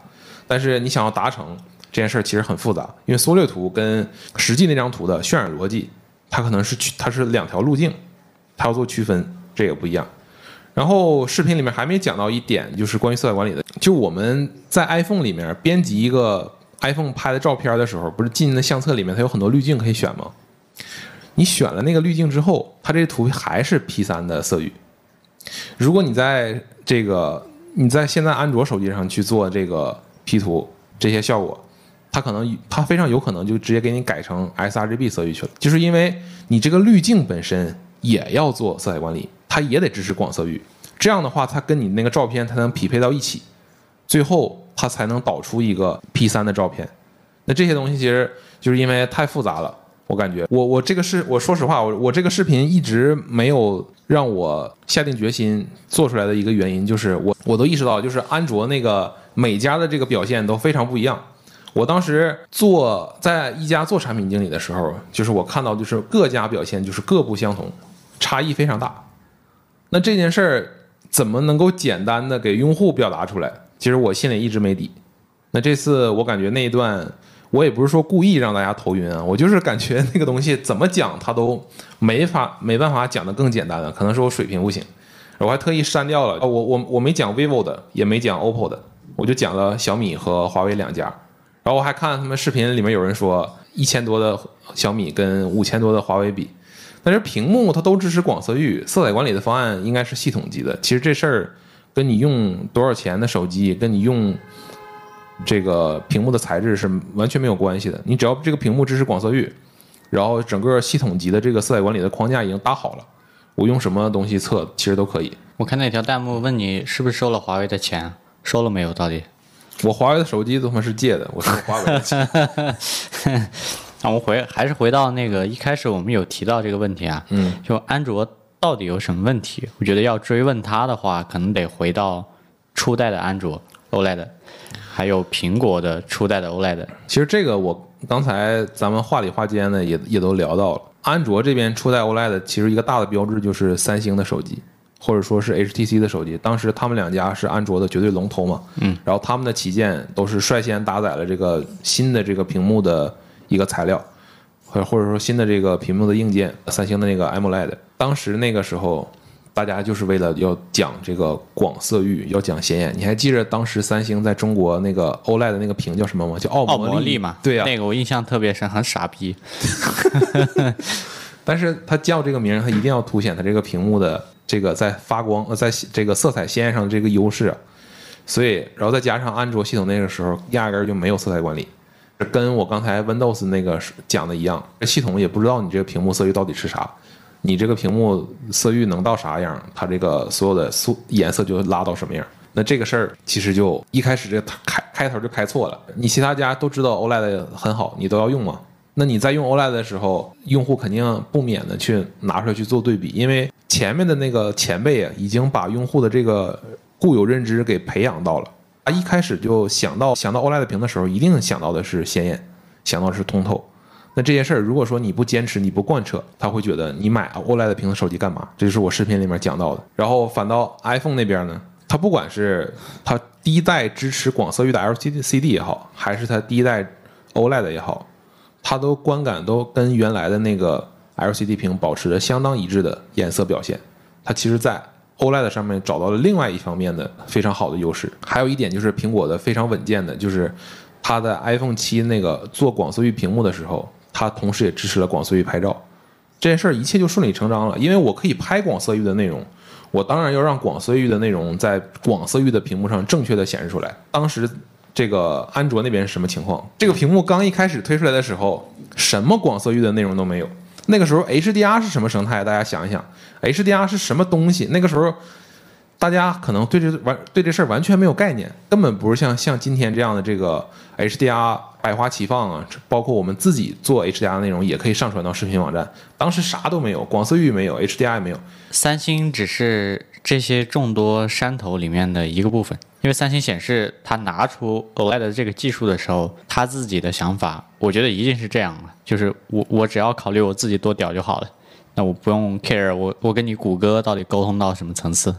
但是你想要达成这件事儿，其实很复杂，因为缩略图跟实际那张图的渲染逻辑，它可能是区它是两条路径，它要做区分，这个不一样。然后视频里面还没讲到一点，就是关于色彩管理的，就我们在 iPhone 里面编辑一个 iPhone 拍的照片的时候，不是进的相册里面它有很多滤镜可以选吗？你选了那个滤镜之后，它这图还是 P 三的色域。如果你在这个你在现在安卓手机上去做这个 P 图这些效果，它可能它非常有可能就直接给你改成 sRGB 色域去了，就是因为你这个滤镜本身也要做色彩管理，它也得支持广色域。这样的话，它跟你那个照片才能匹配到一起，最后它才能导出一个 P 三的照片。那这些东西其实就是因为太复杂了。我感觉，我我这个是我说实话，我我这个视频一直没有让我下定决心做出来的一个原因，就是我我都意识到，就是安卓那个每家的这个表现都非常不一样。我当时做在一家做产品经理的时候，就是我看到就是各家表现就是各不相同，差异非常大。那这件事儿怎么能够简单的给用户表达出来？其实我心里一直没底。那这次我感觉那一段。我也不是说故意让大家头晕啊，我就是感觉那个东西怎么讲，它都没法没办法讲的更简单了，可能是我水平不行，我还特意删掉了。我我我没讲 vivo 的，也没讲 oppo 的，我就讲了小米和华为两家。然后我还看他们视频里面有人说一千多的小米跟五千多的华为比，但是屏幕它都支持广色域，色彩管理的方案应该是系统级的。其实这事儿跟你用多少钱的手机，跟你用。这个屏幕的材质是完全没有关系的，你只要这个屏幕支持广色域，然后整个系统级的这个色彩管理的框架已经搭好了，我用什么东西测其实都可以。我看那条弹幕问你是不是收了华为的钱，收了没有？到底？我华为的手机他妈是借的，我是华为的钱。那我们回还是回到那个一开始我们有提到这个问题啊，嗯，就安卓到底有什么问题？我觉得要追问它的话，可能得回到初代的安卓 OLED。还有苹果的初代的 OLED，其实这个我刚才咱们话里话间呢也也都聊到了。安卓这边初代 OLED 其实一个大的标志就是三星的手机，或者说是 HTC 的手机。当时他们两家是安卓的绝对龙头嘛，嗯，然后他们的旗舰都是率先搭载了这个新的这个屏幕的一个材料，或或者说新的这个屏幕的硬件，三星的那个 AMOLED。当时那个时候。大家就是为了要讲这个广色域，要讲显眼。你还记得当时三星在中国那个 OLED 的那个屏叫什么吗？叫奥魔力嘛？对呀，那个我印象特别深，很傻逼。但是它叫这个名，它一定要凸显它这个屏幕的这个在发光呃，在这个色彩鲜艳上的这个优势。所以，然后再加上安卓系统那个时候压根儿就没有色彩管理，跟我刚才 Windows 那个讲的一样，系统也不知道你这个屏幕色域到底是啥。你这个屏幕色域能到啥样，它这个所有的素颜色就拉到什么样。那这个事儿其实就一开始这开开头就开错了。你其他家都知道 OLED 很好，你都要用吗？那你在用 OLED 的时候，用户肯定不免的去拿出来去做对比，因为前面的那个前辈啊，已经把用户的这个固有认知给培养到了。他一开始就想到想到 OLED 屏的时候，一定想到的是鲜艳，想到的是通透。那这件事儿，如果说你不坚持，你不贯彻，他会觉得你买 OLED 屏的手机干嘛？这就是我视频里面讲到的。然后反倒 iPhone 那边呢，它不管是它第一代支持广色域的 LCD 也好，还是它第一代 OLED 也好，它都观感都跟原来的那个 LCD 屏保持着相当一致的颜色表现。它其实，在 OLED 上面找到了另外一方面的非常好的优势。还有一点就是苹果的非常稳健的，就是它的 iPhone 七那个做广色域屏幕的时候。它同时也支持了广色域拍照，这件事儿一切就顺理成章了。因为我可以拍广色域的内容，我当然要让广色域的内容在广色域的屏幕上正确的显示出来。当时这个安卓那边是什么情况？这个屏幕刚一开始推出来的时候，什么广色域的内容都没有，那个时候 HDR 是什么生态？大家想一想，HDR 是什么东西？那个时候大家可能对这完对这事儿完全没有概念，根本不是像像今天这样的这个 HDR 百花齐放啊，包括我们自己做 HDR 内容也可以上传到视频网站。当时啥都没有，广色域没有，HDR 也没有。三星只是这些众多山头里面的一个部分，因为三星显示它拿出 OLED 这个技术的时候，他自己的想法，我觉得一定是这样的，就是我我只要考虑我自己多屌就好了，那我不用 care 我我跟你谷歌到底沟通到什么层次，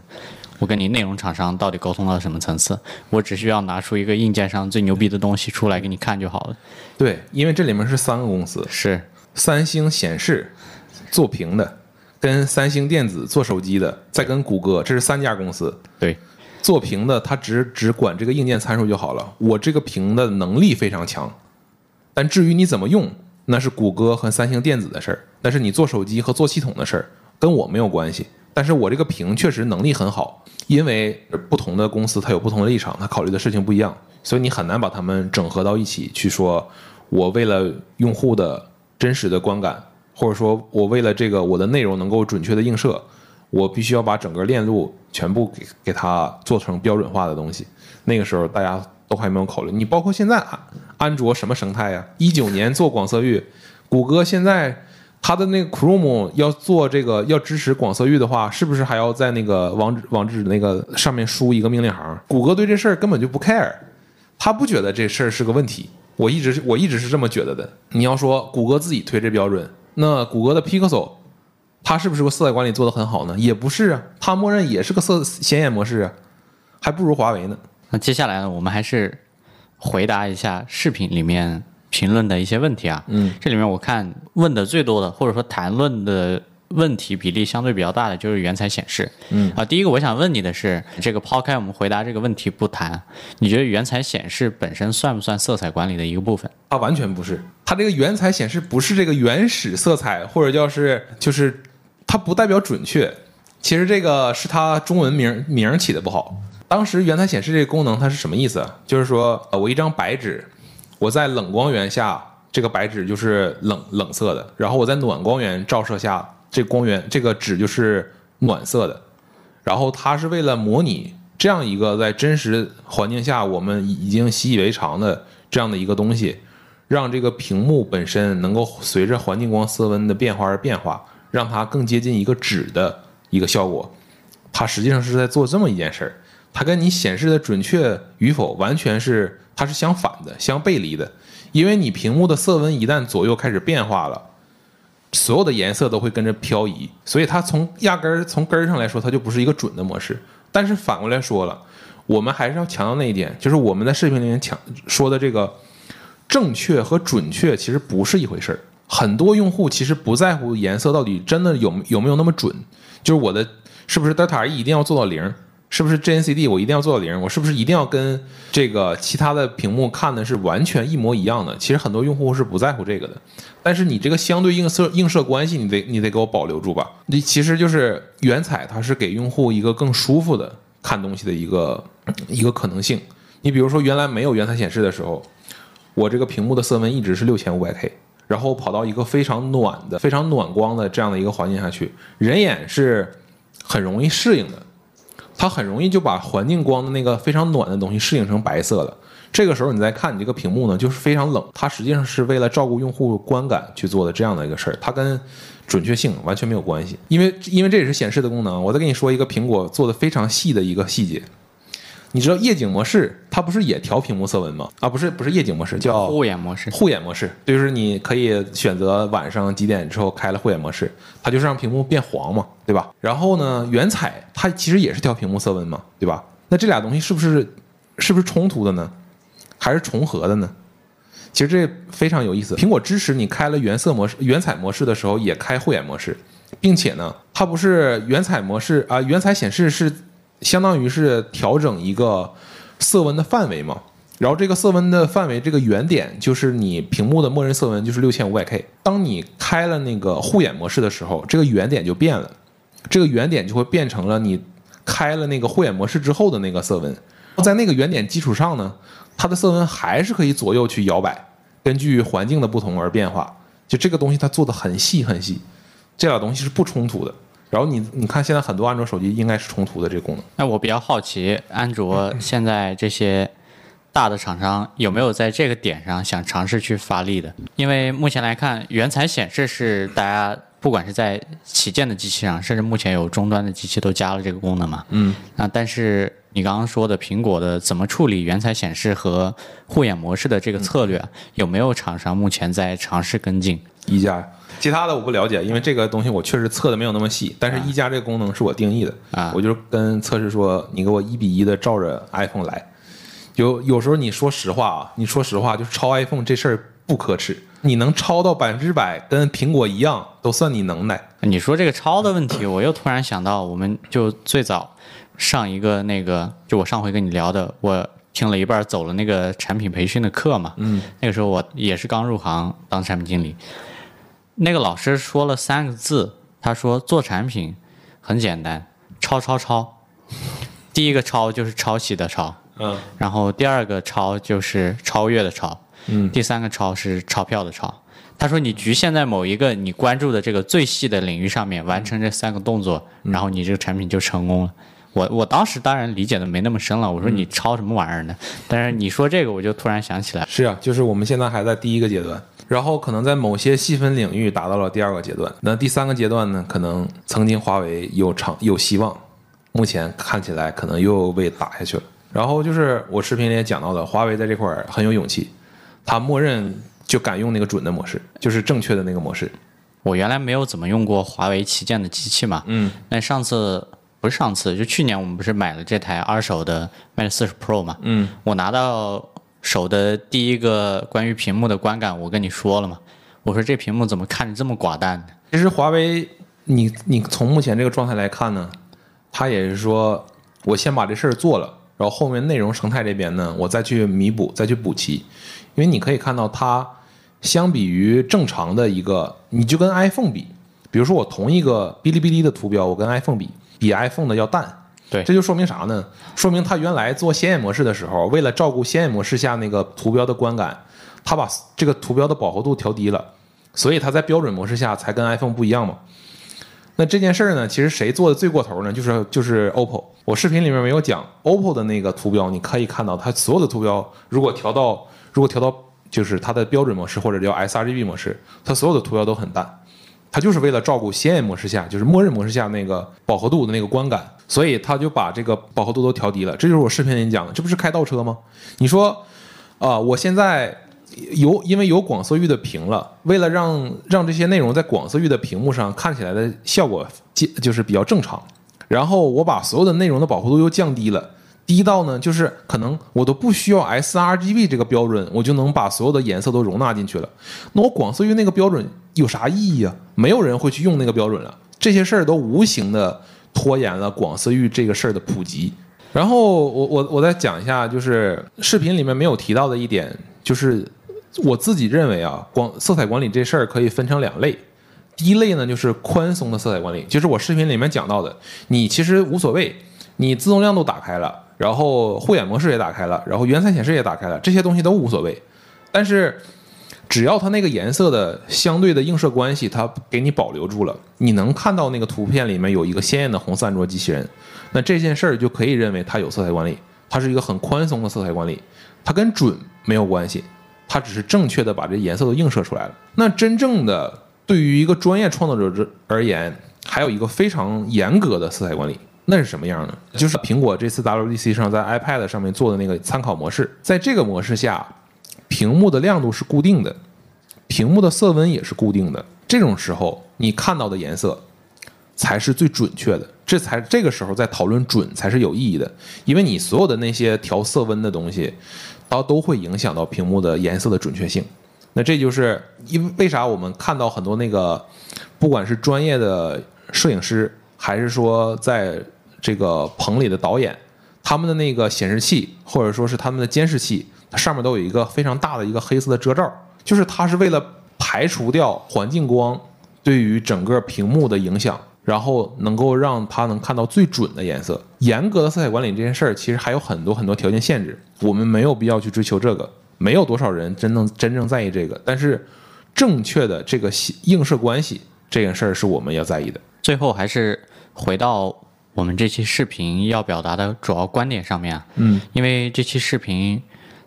我跟你内容厂商到底沟通到什么层次，我只需要拿出一个硬件上最牛逼的东西出来给你看就好了。对，因为这里面是三个公司，是三星显示做屏的，跟三星电子做手机的，再跟谷歌，这是三家公司。对，做屏的，它只只管这个硬件参数就好了。我这个屏的能力非常强，但至于你怎么用，那是谷歌和三星电子的事儿，那是你做手机和做系统的事儿，跟我没有关系。但是我这个屏确实能力很好，因为不同的公司它有不同的立场，它考虑的事情不一样，所以你很难把它们整合到一起去说，我为了用户的真实的观感，或者说我为了这个我的内容能够准确的映射，我必须要把整个链路全部给给它做成标准化的东西。那个时候大家都还没有考虑，你包括现在安安卓什么生态呀？一九年做广色域，谷歌现在它的那个 Chrome 要做这个要支持广色域的话，是不是还要在那个网址网址那个上面输一个命令行？谷歌对这事儿根本就不 care，他不觉得这事儿是个问题。我一直我一直是这么觉得的。你要说谷歌自己推这标准，那谷歌的 Pixel 它是不是个色彩管理做得很好呢？也不是啊，它默认也是个色显眼模式啊，还不如华为呢。那接下来呢，我们还是回答一下视频里面评论的一些问题啊。嗯，这里面我看问的最多的，或者说谈论的问题比例相对比较大的，就是原彩显示。嗯啊，第一个我想问你的是，这个抛开我们回答这个问题不谈，你觉得原彩显示本身算不算色彩管理的一个部分？它完全不是，它这个原彩显示不是这个原始色彩，或者叫是就是它不代表准确。其实这个是它中文名名儿起的不好。当时原彩显示这个功能它是什么意思啊？就是说呃我一张白纸，我在冷光源下，这个白纸就是冷冷色的，然后我在暖光源照射下，这光源这个纸就是暖色的。然后它是为了模拟这样一个在真实环境下我们已经习以为常的这样的一个东西，让这个屏幕本身能够随着环境光色温的变化而变化，让它更接近一个纸的一个效果。它实际上是在做这么一件事儿，它跟你显示的准确与否完全是它是相反的、相背离的。因为你屏幕的色温一旦左右开始变化了，所有的颜色都会跟着漂移，所以它从压根儿从根儿上来说，它就不是一个准的模式。但是反过来说了，我们还是要强调那一点，就是我们在视频里面强说的这个正确和准确其实不是一回事儿。很多用户其实不在乎颜色到底真的有有没有那么准，就是我的是不是 Delta E 一定要做到零，是不是 JNCD 我一定要做到零，我是不是一定要跟这个其他的屏幕看的是完全一模一样的？其实很多用户是不在乎这个的。但是你这个相对映射映射关系，你得你得给我保留住吧。你其实就是原彩，它是给用户一个更舒服的看东西的一个一个可能性。你比如说，原来没有原彩显示的时候，我这个屏幕的色温一直是六千五百 K，然后跑到一个非常暖的、非常暖光的这样的一个环境下去，人眼是很容易适应的。它很容易就把环境光的那个非常暖的东西适应成白色的。这个时候你再看你这个屏幕呢，就是非常冷。它实际上是为了照顾用户观感去做的这样的一个事儿，它跟准确性完全没有关系。因为因为这也是显示的功能。我再给你说一个苹果做的非常细的一个细节，你知道夜景模式它不是也调屏幕色温吗？啊，不是不是夜景模式，叫护眼模式。护眼模式，就是你可以选择晚上几点之后开了护眼模式，它就是让屏幕变黄嘛，对吧？然后呢，原彩它其实也是调屏幕色温嘛，对吧？那这俩东西是不是是不是冲突的呢？还是重合的呢？其实这非常有意思。苹果支持你开了原色模式、原彩模式的时候也开护眼模式，并且呢，它不是原彩模式啊、原彩显示是相当于是调整一个色温的范围嘛。然后这个色温的范围，这个原点就是你屏幕的默认色温就是六千五百 K。当你开了那个护眼模式的时候，这个原点就变了，这个原点就会变成了你开了那个护眼模式之后的那个色温。在那个原点基础上呢，它的色温还是可以左右去摇摆，根据环境的不同而变化。就这个东西它做的很细很细，这俩东西是不冲突的。然后你你看现在很多安卓手机应该是冲突的这个功能。那我比较好奇，安卓现在这些大的厂商有没有在这个点上想尝试去发力的？因为目前来看，原彩显示是大家不管是在旗舰的机器上，甚至目前有终端的机器都加了这个功能嘛。嗯，那但是你刚刚说的苹果的怎么处理原彩显示和护眼模式的这个策略，有没有厂商目前在尝试跟进？一加，其他的我不了解，因为这个东西我确实测的没有那么细。但是一加这个功能是我定义的啊我就是跟测试说，你给我一比一的照着 iPhone 来。有有时候你说实话啊，你说实话，就是抄 iPhone 这事儿不可耻，你能抄到百分之百跟苹果一样，都算你能耐。你说这个抄的问题，我又突然想到，我们就最早上一个那个，就我上回跟你聊的，我听了一半走了那个产品培训的课嘛，嗯，那个时候我也是刚入行当产品经理，那个老师说了三个字，他说做产品很简单，抄抄抄，第一个抄就是抄袭的抄，嗯。然后第二个抄就是超越的超，嗯。第三个抄是钞票的钞。他说你局限在某一个你关注的这个最细的领域上面完成这三个动作，然后你这个产品就成功了。我我当时当然理解的没那么深了，我说你抄什么玩意儿呢？但是你说这个，我就突然想起来，是啊，就是我们现在还在第一个阶段，然后可能在某些细分领域达到了第二个阶段。那第三个阶段呢，可能曾经华为有长有希望，目前看起来可能又被打下去了。然后就是我视频里也讲到了，华为在这块儿很有勇气，它默认就敢用那个准的模式，就是正确的那个模式。我原来没有怎么用过华为旗舰的机器嘛，嗯，那上次不是上次，就去年我们不是买了这台二手的 Mate 四十 Pro 嘛，嗯，我拿到手的第一个关于屏幕的观感，我跟你说了嘛，我说这屏幕怎么看着这么寡淡呢？其实华为，你你从目前这个状态来看呢，它也是说我先把这事儿做了，然后后面内容生态这边呢，我再去弥补，再去补齐。因为你可以看到，它相比于正常的一个，你就跟 iPhone 比，比如说我同一个哔哩哔哩的图标，我跟 iPhone 比，比 iPhone 的要淡。对这就说明啥呢？说明它原来做显眼模式的时候，为了照顾显眼模式下那个图标的观感，它把这个图标的饱和度调低了，所以它在标准模式下才跟 iPhone 不一样嘛。那这件事儿呢，其实谁做的最过头呢？就是就是 OPPO。我视频里面没有讲 OPPO 的那个图标，你可以看到它所有的图标，如果调到如果调到就是它的标准模式或者叫 sRGB 模式，它所有的图标都很淡。它就是为了照顾显眼模式下，就是默认模式下那个饱和度的那个观感，所以它就把这个饱和度都调低了。这就是我视频里讲的，这不是开倒车吗？你说，啊、我现在有因为有广色域的屏了，为了让让这些内容在广色域的屏幕上看起来的效果就就是比较正常，然后我把所有的内容的饱和度又降低了。低到呢，就是可能我都不需要 sRGB 这个标准，我就能把所有的颜色都容纳进去了。那我广色域那个标准有啥意义啊？没有人会去用那个标准了。这些事儿都无形的拖延了广色域这个事儿的普及。然后我我我再讲一下，就是视频里面没有提到的一点，就是我自己认为啊，光色彩管理这事儿可以分成两类。第一类呢，就是宽松的色彩管理，就是我视频里面讲到的，你其实无所谓，你自动亮度打开了，然后护眼模式也打开了，然后原彩显示也打开了，这些东西都无所谓。但是只要它那个颜色的相对的映射关系，它给你保留住了，你能看到那个图片里面有一个鲜艳的红色安卓机器人，那这件事儿就可以认为它有色彩管理，它是一个很宽松的色彩管理，它跟准没有关系，它只是正确的把这颜色都映射出来了。那真正的对于一个专业创作者之而言，还有一个非常严格的色彩管理。那是什么样呢？就是苹果这次 WDC 上在 iPad 上面做的那个参考模式，在这个模式下，屏幕的亮度是固定的，屏幕的色温也是固定的。这种时候，你看到的颜色才是最准确的。这才这个时候在讨论准才是有意义的，因为你所有的那些调色温的东西，它都会影响到屏幕的颜色的准确性。那这就是因为为啥我们看到很多那个，不管是专业的摄影师，还是说在这个棚里的导演，他们的那个显示器或者说是他们的监视器，它上面都有一个非常大的一个黑色的遮罩，就是它是为了排除掉环境光对于整个屏幕的影响，然后能够让它能看到最准的颜色。严格的色彩管理这件事儿，其实还有很多很多条件限制，我们没有必要去追求这个，没有多少人真正真正在意这个。但是正确的这个映射关系这件事儿是我们要在意的。最后还是回到我们这期视频要表达的主要观点上面啊，嗯，因为这期视频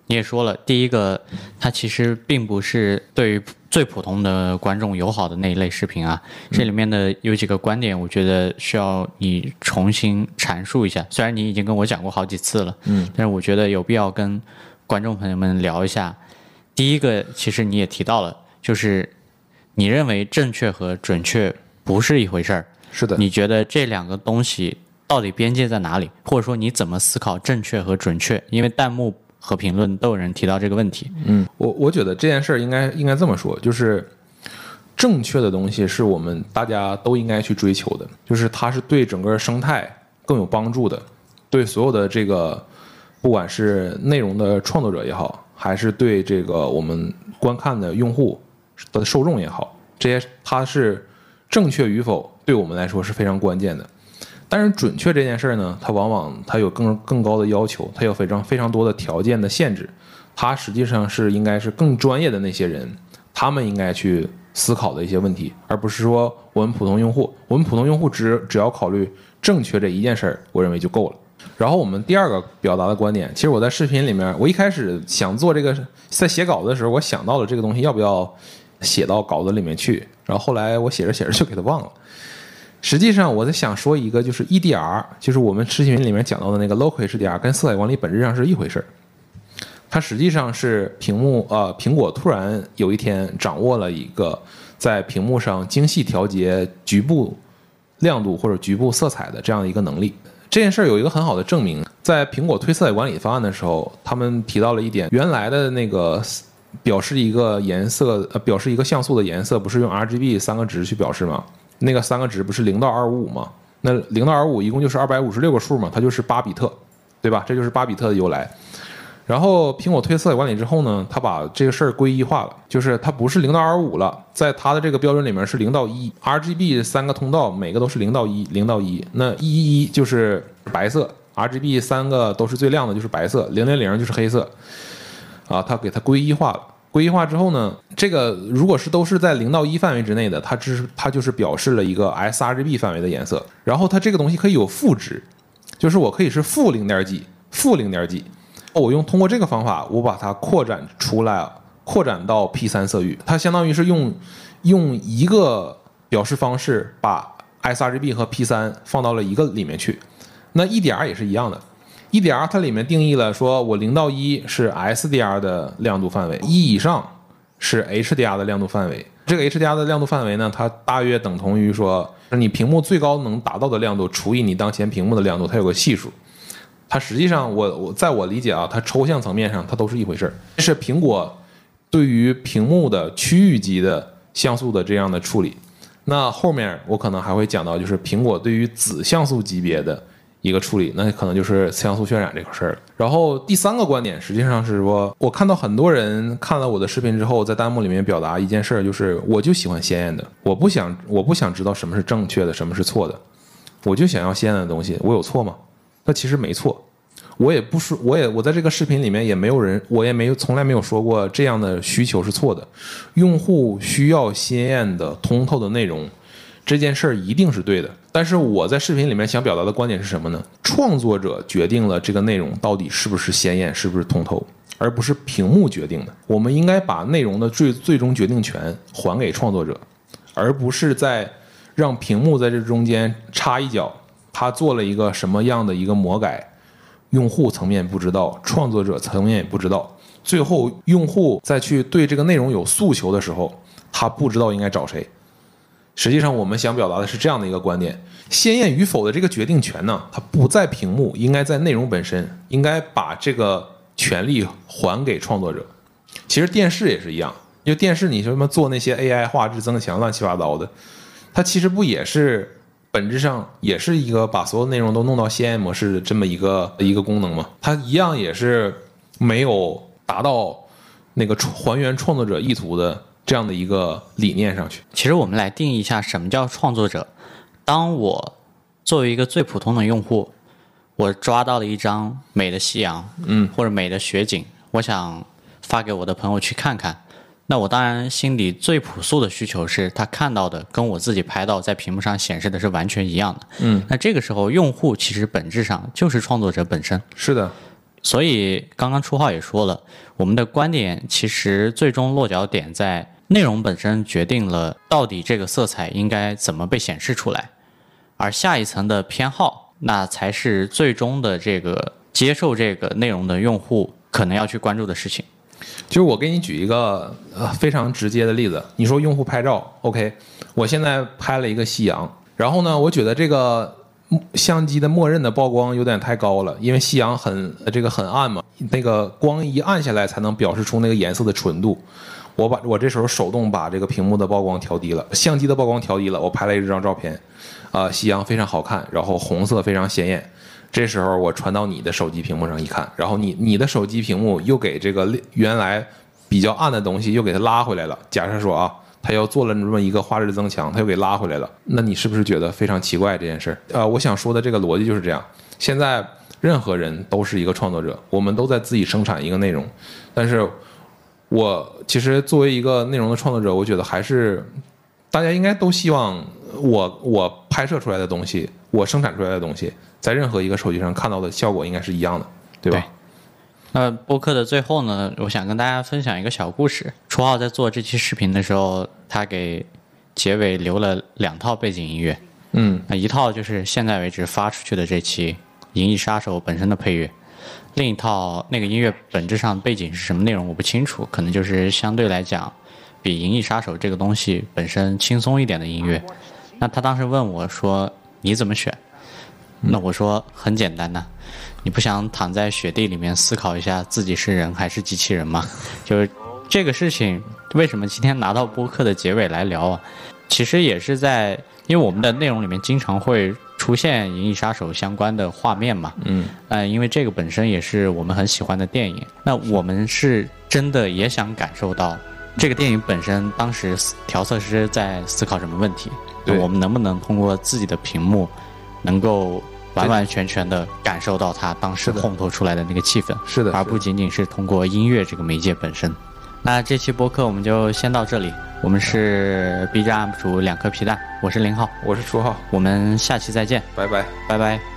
你也说了，第一个它其实并不是对于最普通的观众友好的那一类视频啊，这里面的有几个观点，我觉得需要你重新阐述一下。虽然你已经跟我讲过好几次了，嗯，但是我觉得有必要跟观众朋友们聊一下。第一个，其实你也提到了，就是你认为正确和准确不是一回事儿。是的，你觉得这两个东西到底边界在哪里？或者说你怎么思考正确和准确？因为弹幕和评论都有人提到这个问题。嗯，我我觉得这件事儿应该应该这么说，就是正确的东西是我们大家都应该去追求的，就是它是对整个生态更有帮助的，对所有的这个不管是内容的创作者也好，还是对这个我们观看的用户的受众也好，这些它是正确与否，对我们来说是非常关键的。但是准确这件事儿呢，它往往它有更更高的要求，它有非常非常多的条件的限制，它实际上是应该是更专业的那些人，他们应该去思考的一些问题，而不是说我们普通用户，我们普通用户只只要考虑正确这一件事儿，我认为就够了。然后我们第二个表达的观点，其实我在视频里面，我一开始想做这个，在写稿子的时候，我想到了这个东西要不要写到稿子里面去，然后后来我写着写着就给它忘了。实际上，我在想说一个，就是 EDR，就是我们视频里面讲到的那个 Local HDR，跟色彩管理本质上是一回事儿。它实际上是屏幕，呃，苹果突然有一天掌握了一个在屏幕上精细调节局部亮度或者局部色彩的这样一个能力。这件事儿有一个很好的证明，在苹果推色彩管理方案的时候，他们提到了一点，原来的那个表示一个颜色，呃，表示一个像素的颜色，不是用 RGB 三个值去表示吗？那个三个值不是零到二五五吗？那零到二五一共就是二百五十六个数嘛，它就是八比特，对吧？这就是八比特的由来。然后苹果推色彩管理之后呢，它把这个事儿归一化了，就是它不是零到二五了，在它的这个标准里面是零到一，RGB 三个通道每个都是零到一，零到一，那一一一就是白色，RGB 三个都是最亮的，就是白色，零零零就是黑色，啊，它给它归一化了。归一化之后呢，这个如果是都是在零到一范围之内的，它只是它就是表示了一个 sRGB 范围的颜色。然后它这个东西可以有负值，就是我可以是负零点几，负零点几。我用通过这个方法，我把它扩展出来，扩展到 P 三色域。它相当于是用用一个表示方式把 sRGB 和 P 三放到了一个里面去。那 EDR 也是一样的。EDR 它里面定义了，说我零到一是 SDR 的亮度范围，一以上是 HDR 的亮度范围。这个 HDR 的亮度范围呢，它大约等同于说，你屏幕最高能达到的亮度除以你当前屏幕的亮度，它有个系数。它实际上，我我在我理解啊，它抽象层面上它都是一回事儿。这是苹果对于屏幕的区域级的像素的这样的处理。那后面我可能还会讲到，就是苹果对于子像素级别的。一个处理，那可能就是次像素渲染这个事儿。然后第三个观点，实际上是说，我看到很多人看了我的视频之后，在弹幕里面表达一件事儿，就是我就喜欢鲜艳的，我不想我不想知道什么是正确的，什么是错的，我就想要鲜艳的东西。我有错吗？那其实没错，我也不说，我也我在这个视频里面也没有人，我也没有从来没有说过这样的需求是错的。用户需要鲜艳的、通透的内容。这件事儿一定是对的，但是我在视频里面想表达的观点是什么呢？创作者决定了这个内容到底是不是鲜艳，是不是通透，而不是屏幕决定的。我们应该把内容的最最终决定权还给创作者，而不是在让屏幕在这中间插一脚。他做了一个什么样的一个魔改，用户层面不知道，创作者层面也不知道。最后用户再去对这个内容有诉求的时候，他不知道应该找谁。实际上，我们想表达的是这样的一个观点：鲜艳与否的这个决定权呢，它不在屏幕，应该在内容本身，应该把这个权利还给创作者。其实电视也是一样，因为电视你什么做那些 AI 画质增强乱七八糟的，它其实不也是本质上也是一个把所有内容都弄到鲜艳模式的这么一个一个功能吗？它一样也是没有达到那个还原创作者意图的。这样的一个理念上去，其实我们来定义一下什么叫创作者。当我作为一个最普通的用户，我抓到了一张美的夕阳，嗯，或者美的雪景，我想发给我的朋友去看看。那我当然心里最朴素的需求是他看到的跟我自己拍到在屏幕上显示的是完全一样的。嗯，那这个时候用户其实本质上就是创作者本身。是的，所以刚刚初号也说了，我们的观点其实最终落脚点在内容本身决定了到底这个色彩应该怎么被显示出来，而下一层的偏好，那才是最终的这个接受这个内容的用户可能要去关注的事情。就是我给你举一个呃非常直接的例子，你说用户拍照，OK，我现在拍了一个夕阳，然后呢，我觉得这个相机的默认的曝光有点太高了，因为夕阳很这个很暗嘛，那个光一暗下来才能表示出那个颜色的纯度。我把我这时候手动把这个屏幕的曝光调低了，相机的曝光调低了，我拍了一张照片，啊、夕阳非常好看，然后红色非常显眼。这时候我传到你的手机屏幕上一看，然后你你的手机屏幕又给这个原来比较暗的东西又给它拉回来了。假设说啊，它又做了这么一个画质增强，它又给拉回来了，那你是不是觉得非常奇怪这件事儿？呃，我想说的这个逻辑就是这样。现在任何人都是一个创作者，我们都在自己生产一个内容，但是我其实作为一个内容的创作者，我觉得还是大家应该都希望我我拍摄出来的东西，我生产出来的东西，在任何一个手机上看到的效果应该是一样的，对吧？对那播客的最后呢，我想跟大家分享一个小故事。初浩在做这期视频的时候，他给结尾留了两套背景音乐，嗯那一套就是现在为止发出去的这期《银翼杀手》本身的配乐，另一套那个音乐本质上背景是什么内容我不清楚，可能就是相对来讲比《银翼杀手》这个东西本身轻松一点的音乐。那他当时问我说：“你怎么选？”那我说很简单呐、你不想躺在雪地里面思考一下自己是人还是机器人吗？就是这个事情，为什么今天拿到播客的结尾来聊啊？其实也是在，因为我们的内容里面经常会出现《银翼杀手》相关的画面嘛，嗯，呃，因为这个本身也是我们很喜欢的电影，那我们是真的也想感受到这个电影本身当时调色师在思考什么问题，对。我们能不能通过自己的屏幕，能够完完全全的感受到他当时烘托出来的那个气氛，是的，而不仅仅是通过音乐这个媒介本身。那这期播客我们就先到这里，我们是 B 站 UP 主两颗皮蛋，我是林浩，我是初号，我们下期再见，拜拜。拜拜。